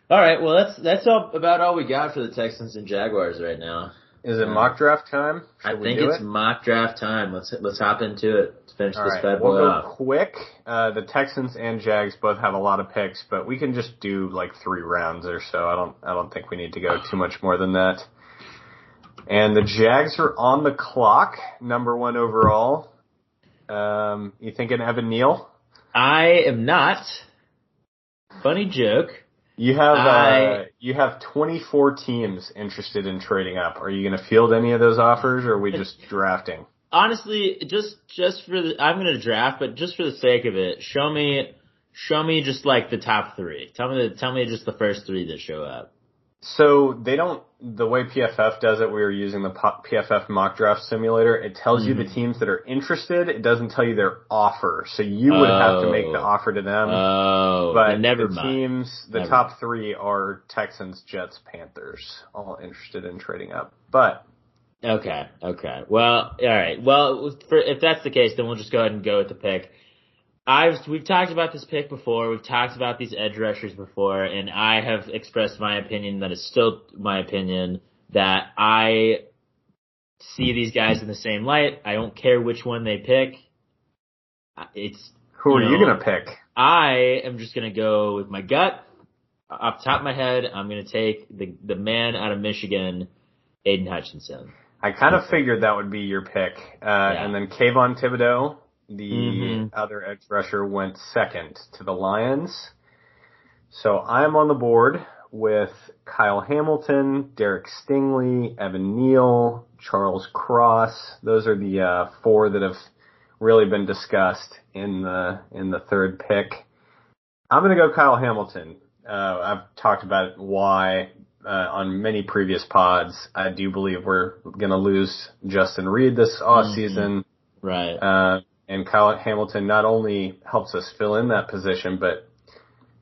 All right, well that's that's all about all we got for the Texans and Jaguars right now. Is it Uh, mock draft time? I Should we think it's it? mock draft time. Let's let's hop into it. Let's finish All this right, bad we'll boy go off. quick. Uh, the Texans and Jags both have a lot of picks, but we can just do like three rounds or so. I don't, I don't think we need to go too much more than that. And the Jags are on the clock, number one overall. Um, you thinking Evan Neal? I am not. Funny joke. You have, uh, you have 24 teams interested in trading up. Are you going to field any of those offers, or are we just drafting? Honestly, just just for the I'm gonna draft, but just for the sake of it, show me show me just like the top three. Tell me the, tell me just the first three that show up. So they don't, the way PFF does it, we were using the PFF mock draft simulator. It tells you the Mhm. teams that are interested. It doesn't tell you their offer. So you would have to make the Oh. offer to them. Oh, but never the mind. teams, the Never top three are Texans, Jets, Panthers, all interested in trading up. But Okay, okay. Well, all right. Well, for, if that's the case, then we'll just go ahead and go with the pick. I've we've talked about this pick before. We've talked about these edge rushers before, and I have expressed my opinion that is still my opinion that I see these guys in the same light. I don't care which one they pick. It's who are You you going to pick? I am just gonna go with my gut. off the top of my head, I'm going to take the the man out of Michigan, Aidan Hutchinson. I kind of figured that would be your pick. Uh, yeah. And then Kayvon Thibodeaux, the mm-hmm. other edge rusher, went second to the Lions. So I'm on the board with Kyle Hamilton, Derek Stingley, Evan Neal, Charles Cross. Those are the uh, four that have really been discussed in the in the third pick. I'm going to go Kyle Hamilton. Uh, I've talked about why uh, on many previous pods. I do believe we're going to lose Justin Reid this off mm-hmm. season. Right. Uh, and Kyle Hamilton not only helps us fill in that position, but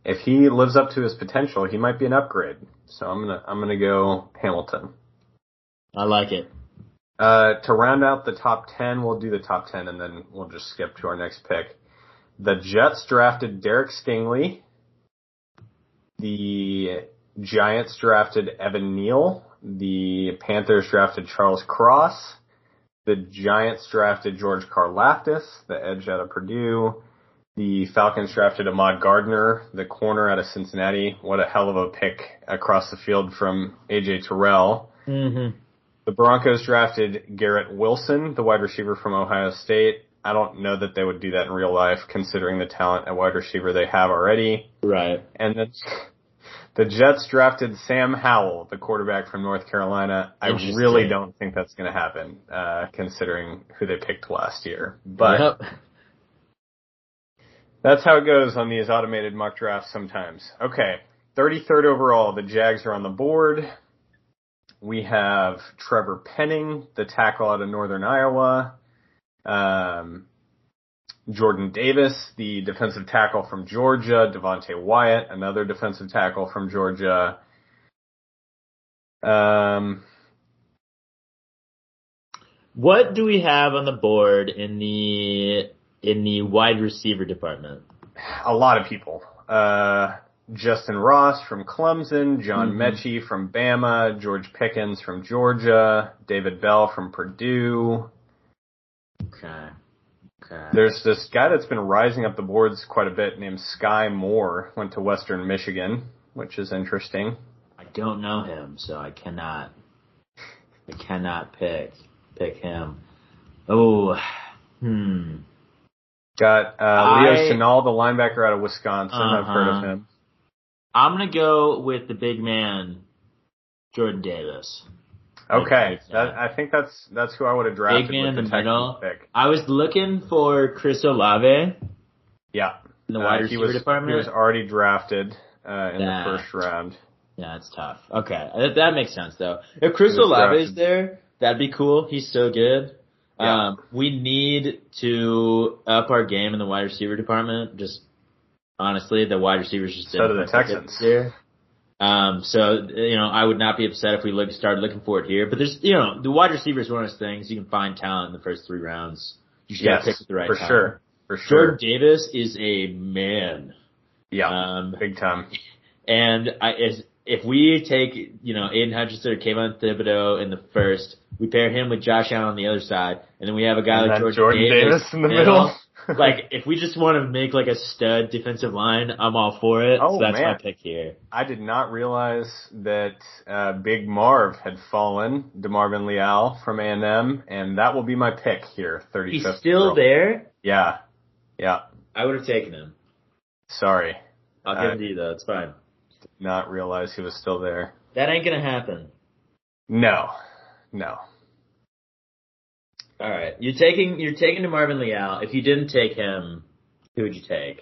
if he lives up to his potential, he might be an upgrade. So I'm gonna I'm gonna go Hamilton. I like it. Uh, to round out the top ten, we'll do the top ten, and then we'll just skip to our next pick. The Jets drafted Derek Stingley. The Giants drafted Evan Neal. The Panthers drafted Charles Cross. The Giants drafted George Karlaftis, the edge out of Purdue. The Falcons drafted Ahmad Gardner, the corner out of Cincinnati. What a hell of a pick across the field from AJ Terrell. Mm-hmm. The Broncos drafted Garrett Wilson, the wide receiver from Ohio State. I don't know that they would do that in real life, considering the talent at wide receiver they have already. Right. And then the Jets drafted Sam Howell, the quarterback from North Carolina. I really don't think that's going to happen, uh, considering who they picked last year. But yep. that's how it goes on these automated mock drafts sometimes. Okay. 33rd overall, the Jags are on the board. We have Trevor Penning, the tackle out of Northern Iowa. Um, Jordan Davis, the defensive tackle from Georgia, Devonte Wyatt, another defensive tackle from Georgia. Um, what do we have on the board in the in the wide receiver department? A lot of people. Uh, Justyn Ross from Clemson, John mm-hmm. Metchie from Bama, George Pickens from Georgia, David Bell from Purdue. Okay. Okay. There's this guy that's been rising up the boards quite a bit named Skyy Moore, went to Western Michigan, which is interesting. I don't know him, so I cannot I cannot pick pick him. Oh hmm. Got uh, Leo I, Chenal, the linebacker out of Wisconsin. Uh-huh. I've heard of uh-huh. him. I'm gonna go with the big man, Jordan Davis. Okay, that, I think that's that's who I would have drafted. Big man in the, middle. Pick. I was looking for Chris Olave. Yeah, in the uh, wide receiver was, department. He was already drafted uh, in yeah. the first round. Yeah, it's tough. Okay, that, that makes sense though. If Chris Olave is there, that'd be cool. He's so good. Yeah. Um, we need to up our game in the wide receiver department. Just honestly, the wide receivers just so do the Texans. Here. Um, so you know, I would not be upset if we look started looking for it here. But there's you know, the wide receiver is one of those things you can find talent in the first three rounds. You just yes, gotta pick the right for sure. For sure. Jordan Davis is a man. Yeah, um, big time. And I, as, if we take, you know, Aidan Hutchinson or Kayvon Thibodeaux in the first, we pair him with Josh Allen on the other side, and then we have a guy and like Jordan, Jordan Davis, Davis in the middle like if we just want to make like a stud defensive line, I'm all for it. Oh, so that's man. my pick here. I did not realize that uh, Big Marv had fallen, DeMarvin Leal from A&M, and that will be my pick here. 35th. He's still there. Yeah, yeah. I would have taken him. Sorry. I'll give uh, it to you though. It's fine. Did not realize he was still there. That ain't gonna happen. No, no. All right, you're taking you're taking DeMarvin Leal. If you didn't take him, who would you take?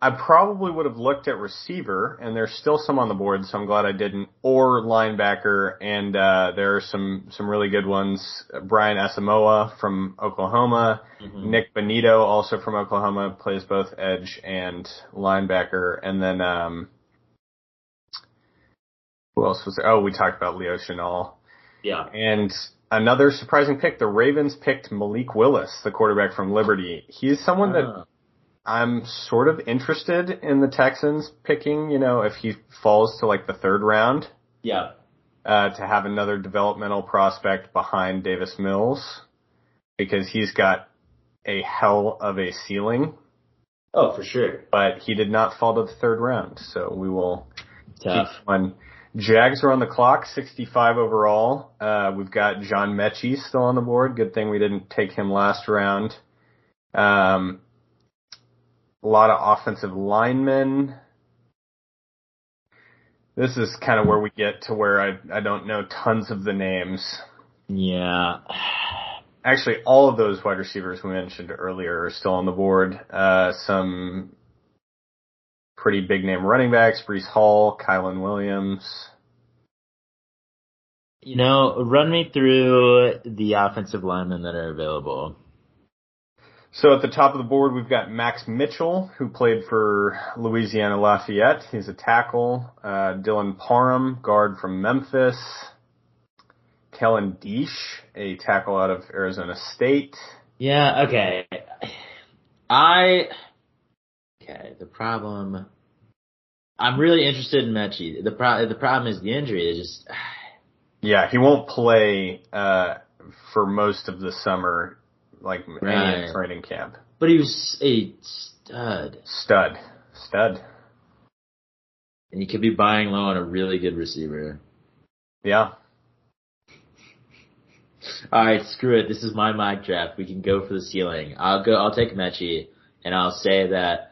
I probably would have looked at receiver, and there's still some on the board, so I'm glad I didn't. Or linebacker, and uh, there are some some really good ones. Brian Asamoah from Oklahoma, mm-hmm. Nik Bonitto also from Oklahoma plays both edge and linebacker, and then um, who else was there? Oh, we talked about Leo Chenal. Yeah, and another surprising pick. The Ravens picked Malik Willis, the quarterback from Liberty. He's someone that ah. I'm sort of interested in the Texans picking, you know, if he falls to like the third round. Yeah. Uh, to have another developmental prospect behind Davis Mills because he's got a hell of a ceiling. Oh, for sure. But he did not fall to the third round, so we will Tough. one. Jags are on the clock, 65 overall. Uh, we've got John Metchie still on the board. Good thing we didn't take him last round. Um, a lot of offensive linemen. This is kind of where we get to where I I don't know tons of the names. Yeah. Actually, all of those wide receivers we mentioned earlier are still on the board. Uh, some pretty big name running backs, Breece Hall, Kylan Williams. You know, run me through the offensive linemen that are available. So at the top of the board, we've got Max Mitchell, who played for Louisiana Lafayette. He's a tackle. Uh, Dylan Parham, guard from Memphis. Kellen Diesch, a tackle out of Arizona State. Yeah, okay. I, okay, the problem, I'm really interested in Metchie. The pro, the problem is the injury. It just, yeah, he won't play, uh, for most of the summer, like right. in training camp. But he was a stud. Stud. Stud. And you could be buying low on a really good receiver. Yeah. All right, screw it. This is my mock draft. We can go for the ceiling. I'll go. I'll take Metchie, and I'll say that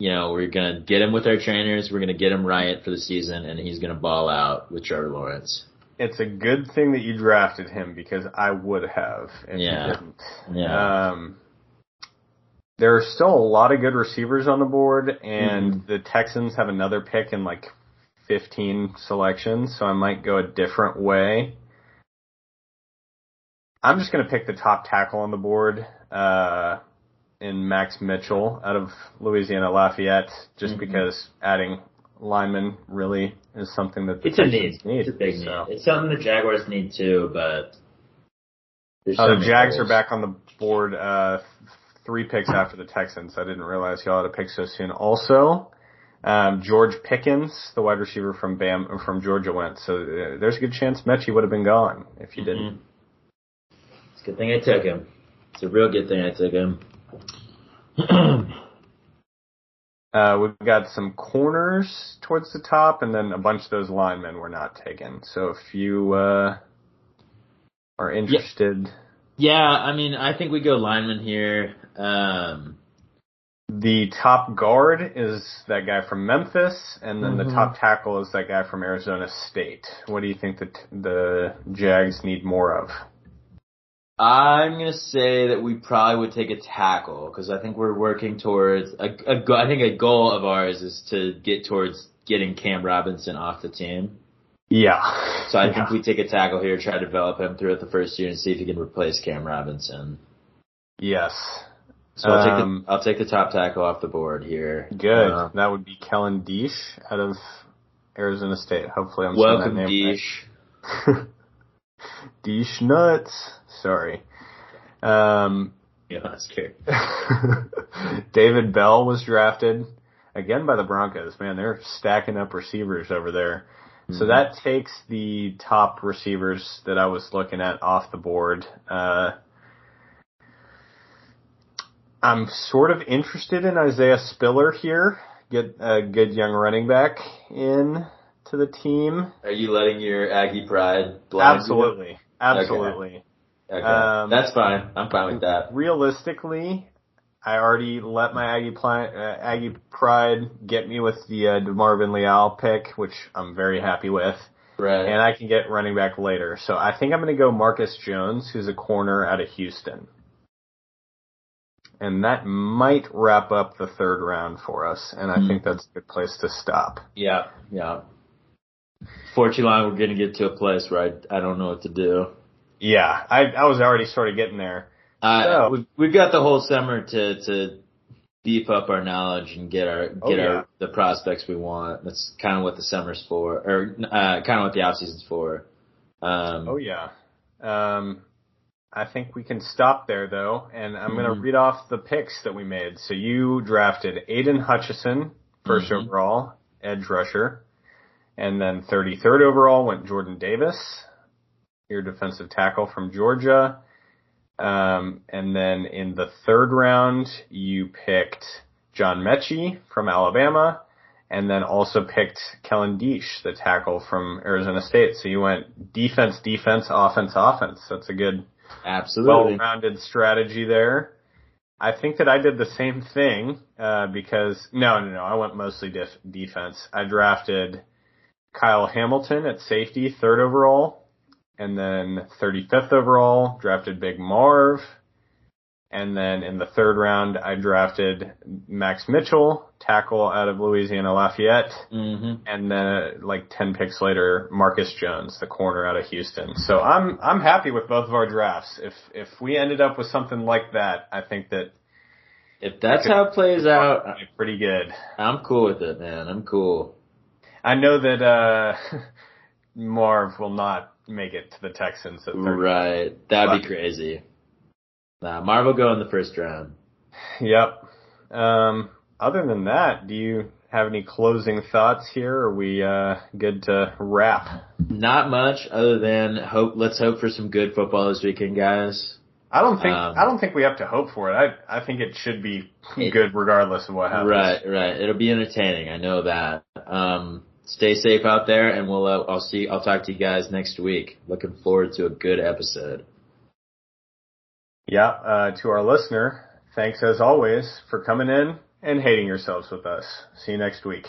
you know we're gonna get him with our trainers. We're gonna get him right for the season, and he's gonna ball out with Trevor Lawrence. It's a good thing that you drafted him because I would have if yeah. you didn't. Yeah. Um, there are still a lot of good receivers on the board, and mm-hmm. the Texans have another pick in like 15 selections, so I might go a different way. I'm just going to pick the top tackle on the board uh, in Max Mitchell out of Louisiana Lafayette, just mm-hmm. because adding linemen really is something that the it's a need. need. It's a big so. need. It's something the Jaguars need too, but oh, the Jags goals. are back on the board. Uh, three picks after the Texans. I didn't realize y'all had a pick so soon. Also, um, George Pickens, the wide receiver from Bam from Georgia, went. So uh, there's a good chance Metchie would have been gone if you mm-hmm. didn't. It's a good thing I took him. It's a real good thing I took him. Uh, we've got some corners towards the top, and then a bunch of those linemen were not taken. So if you uh, are interested, yeah. yeah, I mean, I think we go lineman here. Um, the top guard is that guy from Memphis, and then mm-hmm. the top tackle is that guy from Arizona State. What do you think that the Jags need more of? I'm gonna say that we probably would take a tackle because I think we're working towards a, a, I think a goal of ours is to get towards getting Cam Robinson off the team. Yeah. So I yeah. think we take a tackle here, try to develop him throughout the first year, and see if he can replace Cam Robinson. Yes. So I'll take the um, I'll take the top tackle off the board here. Good. Uh, that would be Kellen Diesch out of Arizona State. Hopefully, I'm welcome saying that name Diesch. Right. Diesch nuts. Sorry. Um, yeah, that's good. David Bell was drafted again by the Broncos. Man, they're stacking up receivers over there. Mm-hmm. So that takes the top receivers that I was looking at off the board. Uh, I'm sort of interested in Isaiah Spiller here. Get a good young running back in to the team. Are you letting your Aggie pride blind Absolutely. You? Absolutely. Okay. Um, That's fine. I'm fine with that. Realistically, I already let my Aggie, uh, Aggie pride get me with the uh, DeMarvin Leal pick, which I'm very happy with. Right. And I can get running back later. So I think I'm going to go Marcus Jones, who's a corner out of Houston. And that might wrap up the third round for us. And I mm think that's a good place to stop. Yeah, yeah. Fortunately, we're going to get to a place where I, I don't know what to do. Yeah, I I was already sort of getting there. Uh, so. we've, we've got the whole summer to to beef up our knowledge and get our oh, get oh, yeah. our the prospects we want. That's kind of what the summer's for, or uh, kind of what the off season's for. Um, oh yeah. Um, I think we can stop there though, and I'm mm-hmm. going to read off the picks that we made. So you drafted Aidan Hutchinson, 1st mm-hmm. overall, edge rusher, and then 33rd overall went Jordan Davis your defensive tackle from Georgia. Um, and then in the third round, you picked John Metchie from Alabama. and then also picked Kellen Diesch, the tackle from Arizona State. So you went defense, defense, offense, offense. That's a good, absolutely well-rounded strategy there. I think that I did the same thing uh, because no, no, no. I went mostly def- defense. I drafted Kyle Hamilton at safety, third overall, and then 35th overall drafted Big Marv. And then in the third round, I drafted Max Mitchell, tackle out of Louisiana Lafayette. Mm-hmm. And then like 10 picks later, Marcus Jones, the corner out of Houston. So I'm, I'm happy with both of our drafts. If, if we ended up with something like that, I think that if that's how it plays out, pretty good. I'm cool with it, man. I'm cool. I know that, uh, Marv will not make it to the Texans at 30. Right. That'd be crazy. Nah, Marv will go in the first round. Yep. Um, other than that, do you have any closing thoughts here? Are we uh, good to wrap? Not much, other than hope. Let's hope for some good football this weekend, guys. I don't think um, I don't think we have to hope for it. I I think it should be good regardless of what happens. Right, right. It'll be entertaining. I know that. Um, stay safe out there, and we'll uh, I'll see. I'll talk to you guys next week. Looking forward to a good episode. Yeah, uh, to our listener, thanks as always for coming in and hating yourselves with us. See you next week.